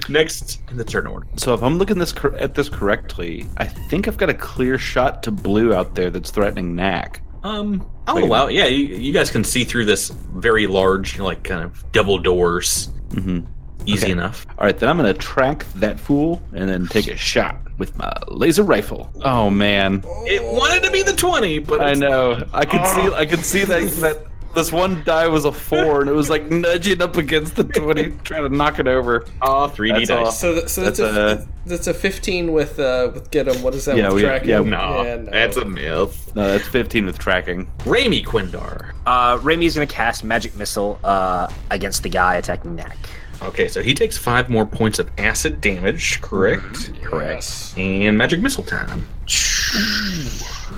next in the turn order. So if I'm looking this cor- at this correctly, I think I've got a clear shot to blue out there that's threatening Knack. Um, I'll Wait allow. Yeah, you, you guys can see through this very large, like kind of double doors. Mm-hmm. Easy Okay. enough. All right, then I'm gonna track that fool and then take a shot with my laser rifle. Oh man, It wanted to be the twenty, but I know. I could see. I could see that that this one die was a four, and it was like nudging up against the twenty, trying to knock it over. Oh, 3D That's all. dice. So, th- so that's, That's a, a- that's a 15 with uh with get 'em. What is that Yeah, with we- tracking? yeah, No, Yeah, no. that's a myth. No, that's fifteen with tracking. Raimi Quindar. Uh, Raimi's gonna cast magic missile uh, against the guy attacking Knack. Okay, so he takes five more points of acid damage, correct? Correct. And magic missile time.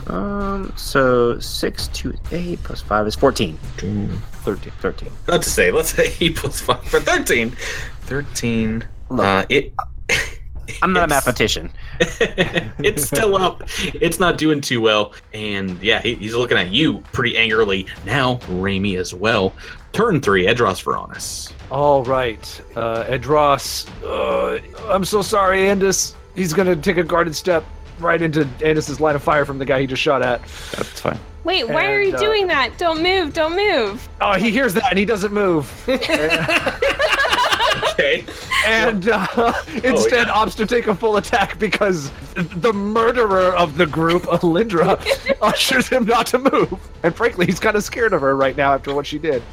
Um, so six to eight plus five is fourteen. 13. 13. Not to say, let's say [laughs] 8 plus 5 for 13. 13. Uh, it. [laughs] I'm not a mathematician. [laughs] it's still up. It's not doing too well. And yeah, he, he's looking at you pretty angrily. Now, Raimi as well. Turn three, Edros Veronis. All right, uh, Edros. Uh, I'm so sorry, Andis. He's gonna take a guarded step right into Andis's line of fire from the guy he just shot at. That's fine. Wait, why are you uh, doing that? Don't move, don't move. Oh, he hears that and he doesn't move. [laughs] [laughs] Okay. and uh, [laughs] instead opts to take a full attack because the murderer of the group, Alindra, [laughs] ushers him not to move. And frankly, he's kind of scared of her right now after what she did.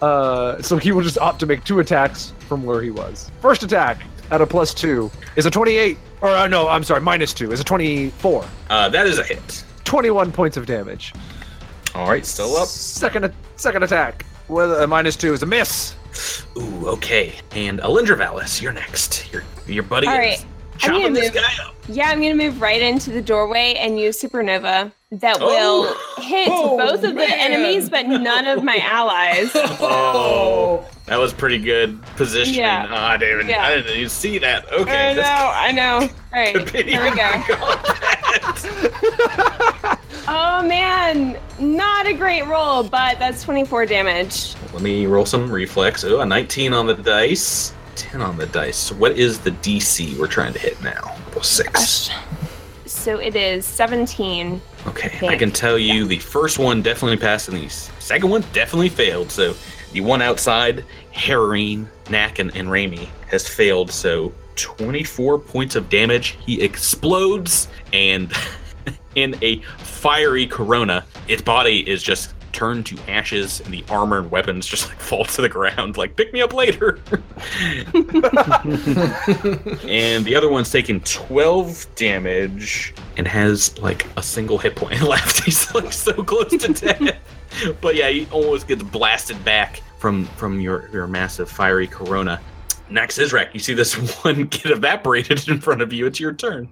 Uh, so he will just opt to make two attacks from where he was. First attack at a plus two is a 28. Or uh, no, I'm sorry, minus two is a 24. Uh, that is a hit. 21 points of damage. All right, still up. Second, second attack with a minus two is a miss. Ooh, okay. And Alindra Valis, you're next. Your your buddy All is right. I'm chopping gonna this move. guy up. Yeah, I'm gonna move right into the doorway and use supernova that Oh. will hit Oh, both of the enemies, but none of my [laughs] allies. Oh, that was pretty good positioning. Yeah. Ah, David, Yeah. I didn't even see that. Okay. I know, I know. [laughs] All right, here we go. [laughs] Oh man, not a great roll, but that's 24 damage. Let me roll some reflex. Oh, a 19 on the dice, 10 on the dice. So what is the DC we're trying to hit now? Plus six. So it is 17. Okay, I Thank- can tell you the first one definitely passed, and the second one definitely failed. So the one outside, Harrowing, Knack, and, and Raimi, has failed. So 24 points of damage. He explodes, and [laughs] in a fiery corona, its body is just turned to ashes, and the armor and weapons just like [laughs] fall to the ground. Like, pick me up later. [laughs] and the other one's taking 12 damage and has like a single hit point [laughs] left. He's like so close to death. but yeah, he almost gets blasted back from from your your massive fiery corona. Next is Rek. You see this one get evaporated in front of you. It's your turn.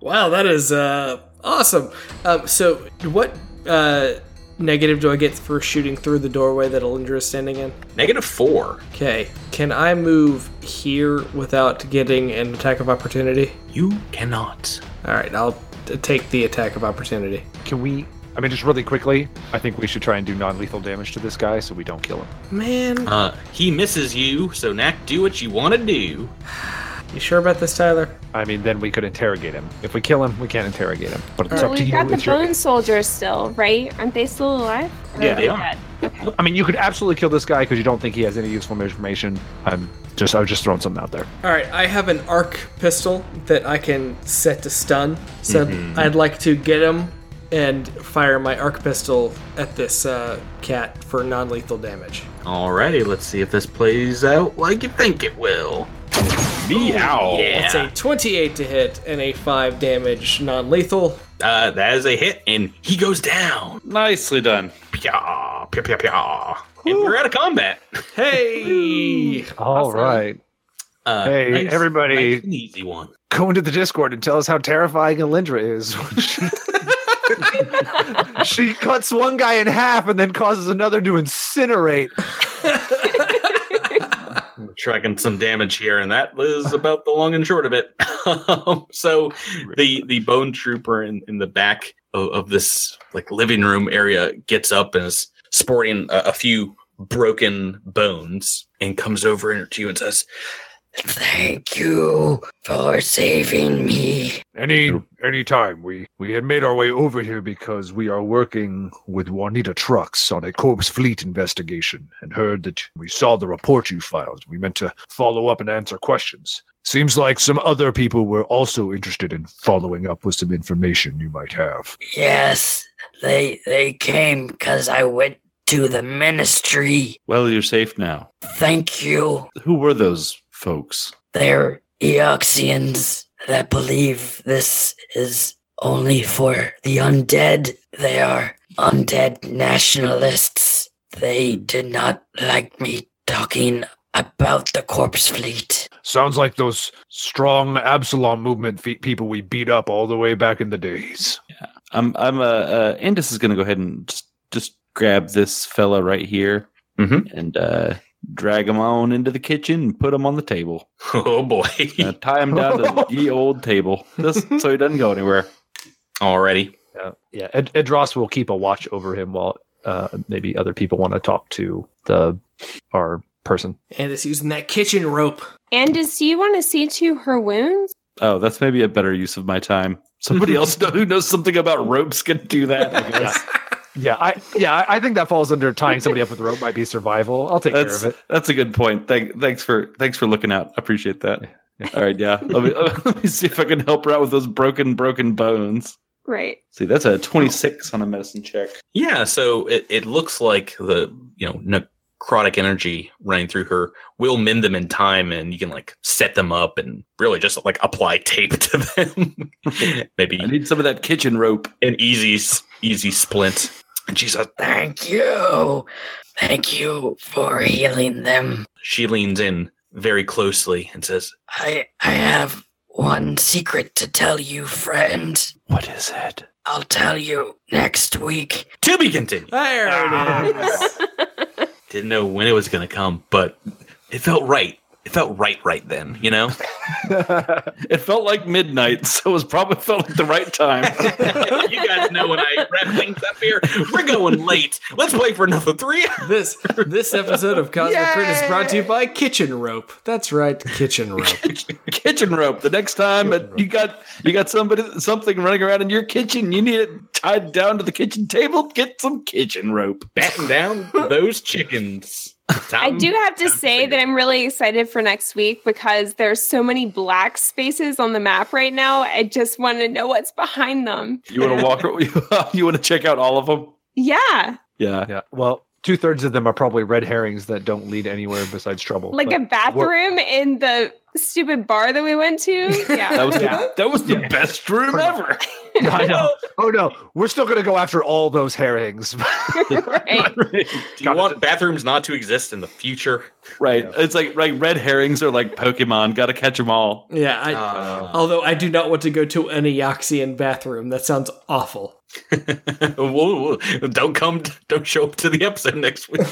Wow, that is uh, awesome. Um, so, what uh, negative do I get for shooting through the doorway that Alindra is standing in? Negative four. Okay, can I move here without getting an attack of opportunity? You cannot. All right, I'll t- take the attack of opportunity. Can we? I mean, just really quickly, I think we should try and do non-lethal damage to this guy so we don't kill him. Man, Uh, he misses you, so Knack, do what you want to do. [sighs] [sighs] [sighs] you sure about this, Tyler? I mean, then we could interrogate him. If we kill him, we can't interrogate him. But it's Well, up to you. we've got the It's your- bone soldiers still, right? Aren't they still alive? Or Yeah, they are. dead? Okay. I mean, you could absolutely kill this guy because you don't think he has any useful information. I'm just, I was just throwing something out there. All right, I have an arc pistol that I can set to stun. So Mm-hmm. I'd like to get him and fire my arc pistol at this uh, cat for non-lethal damage. Alrighty, let's see if this plays out like you think it will. Meow. It's a 28 to hit and a 5 damage non-lethal. Uh, that is a hit, and he goes down. Nicely done. Pya, pya, pya, pya. And we're out of combat. Hey! [laughs] All Awesome. right, Uh, Hey, nice- everybody. nice easy one. go into the Discord and tell us how terrifying Alindra is. [laughs] she cuts one guy in half and then causes another to incinerate. [laughs] Tracking some damage here, and that was about the long and short of it. [laughs] So the the bone trooper in, in the back of, of this like living room area gets up and is sporting a, a few broken bones and comes over to you and says, Thank you for saving me. Any any time we we had made our way over here because we are working with Juanita Trucks on a corpse fleet investigation and heard that we saw the report you filed. We meant to follow up and answer questions. Seems like some other people were also interested in following up with some information you might have. Yes, they they came because I went to the ministry. Well, you're safe now. Thank you. Who were those folks? They're Eoxians that believe this is only for the undead. They are undead nationalists. They did not like me talking about the corpse fleet. Sounds like those strong Absalom movement fe- people we beat up all the way back in the days. Yeah. I'm I'm uh, uh Andis is gonna go ahead and just just grab this fella right here Mhm. and uh drag him on into the kitchen and put him on the table. [laughs] Oh boy. Uh, tie him down to the [laughs] old table just so he doesn't go anywhere. Already. Yeah, yeah. Ed, Edros will keep a watch over him while uh, maybe other people want to talk to the our person. And it's using that kitchen rope. And does do you want to see to her wounds? Oh, that's maybe a better use of my time. Somebody [laughs] else who knows something about ropes can do that. I guess. Yeah, I yeah, I- I think that falls under tying somebody up with a rope might be survival. I'll take that's care of it. that's a good point. Thank, thanks for thanks for looking out. I appreciate that. All right, yeah. Let me, [laughs] let me see if I can help her out with those broken broken bones. Right. See, that's a 26 on a medicine check. Yeah, so it, it looks like the you know necrotic energy running through her will mend them in time, and you can like set them up and really just like apply tape to them. [laughs] Maybe I need some of that kitchen rope. an easy easy splint. And she like, Thank you. Thank you for healing them. she leans in very closely and says, I I have one secret to tell you, friend. What is it? I'll tell you next week. "To be continued." There it is. [laughs] Didn't know when it was going to come, but it felt right. It felt right, right then. You know. [laughs] It felt like midnight, so it was probably felt like the right time. [laughs] you guys know when I wrap things up here. We're going late. Let's play for another three. this this episode of Cosmic Crit is brought to you by Kitchen Rope. That's right, Kitchen Rope. [laughs] kitchen rope. The next time you got you got somebody something running around in your kitchen, you need it tied down to the kitchen table. Get some kitchen rope. Batten down those chickens. I do have to say that I'm really excited for next week because there's so many black spaces on the map right now. I just want to know what's behind them. You want to walk? [laughs] [laughs] You want to check out all of them? Yeah, Yeah. Yeah. Well, two thirds of them are probably red herrings that don't lead anywhere besides trouble. like but a bathroom in the stupid bar that we went to. [laughs] Yeah. That was Yeah. the, that was the best room ever. [laughs] I know. Oh no, we're still gonna go after all those herrings. [laughs] right. Do you want bathrooms not to exist in the future? Right. It's like right. Red herrings are like Pokemon. Got to catch them all. Yeah, I, Uh, although I do not want to go to an Eoxian bathroom. That sounds awful. whoa, whoa, don't come. Don't show up to the episode next week.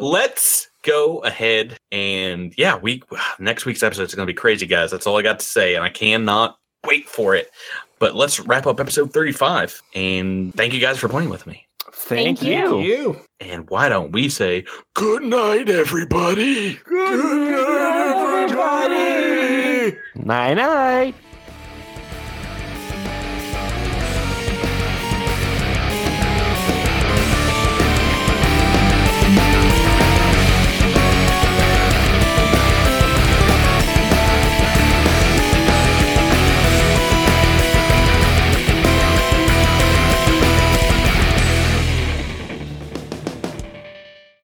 Let's go ahead and yeah, we next week's episode is going to be crazy, guys. That's all I got to say, and I cannot wait for it. But let's wrap up episode thirty-five, and thank you guys for playing with me. Thank you. You. And why don't we say good night, everybody? Good night, everybody. Night night.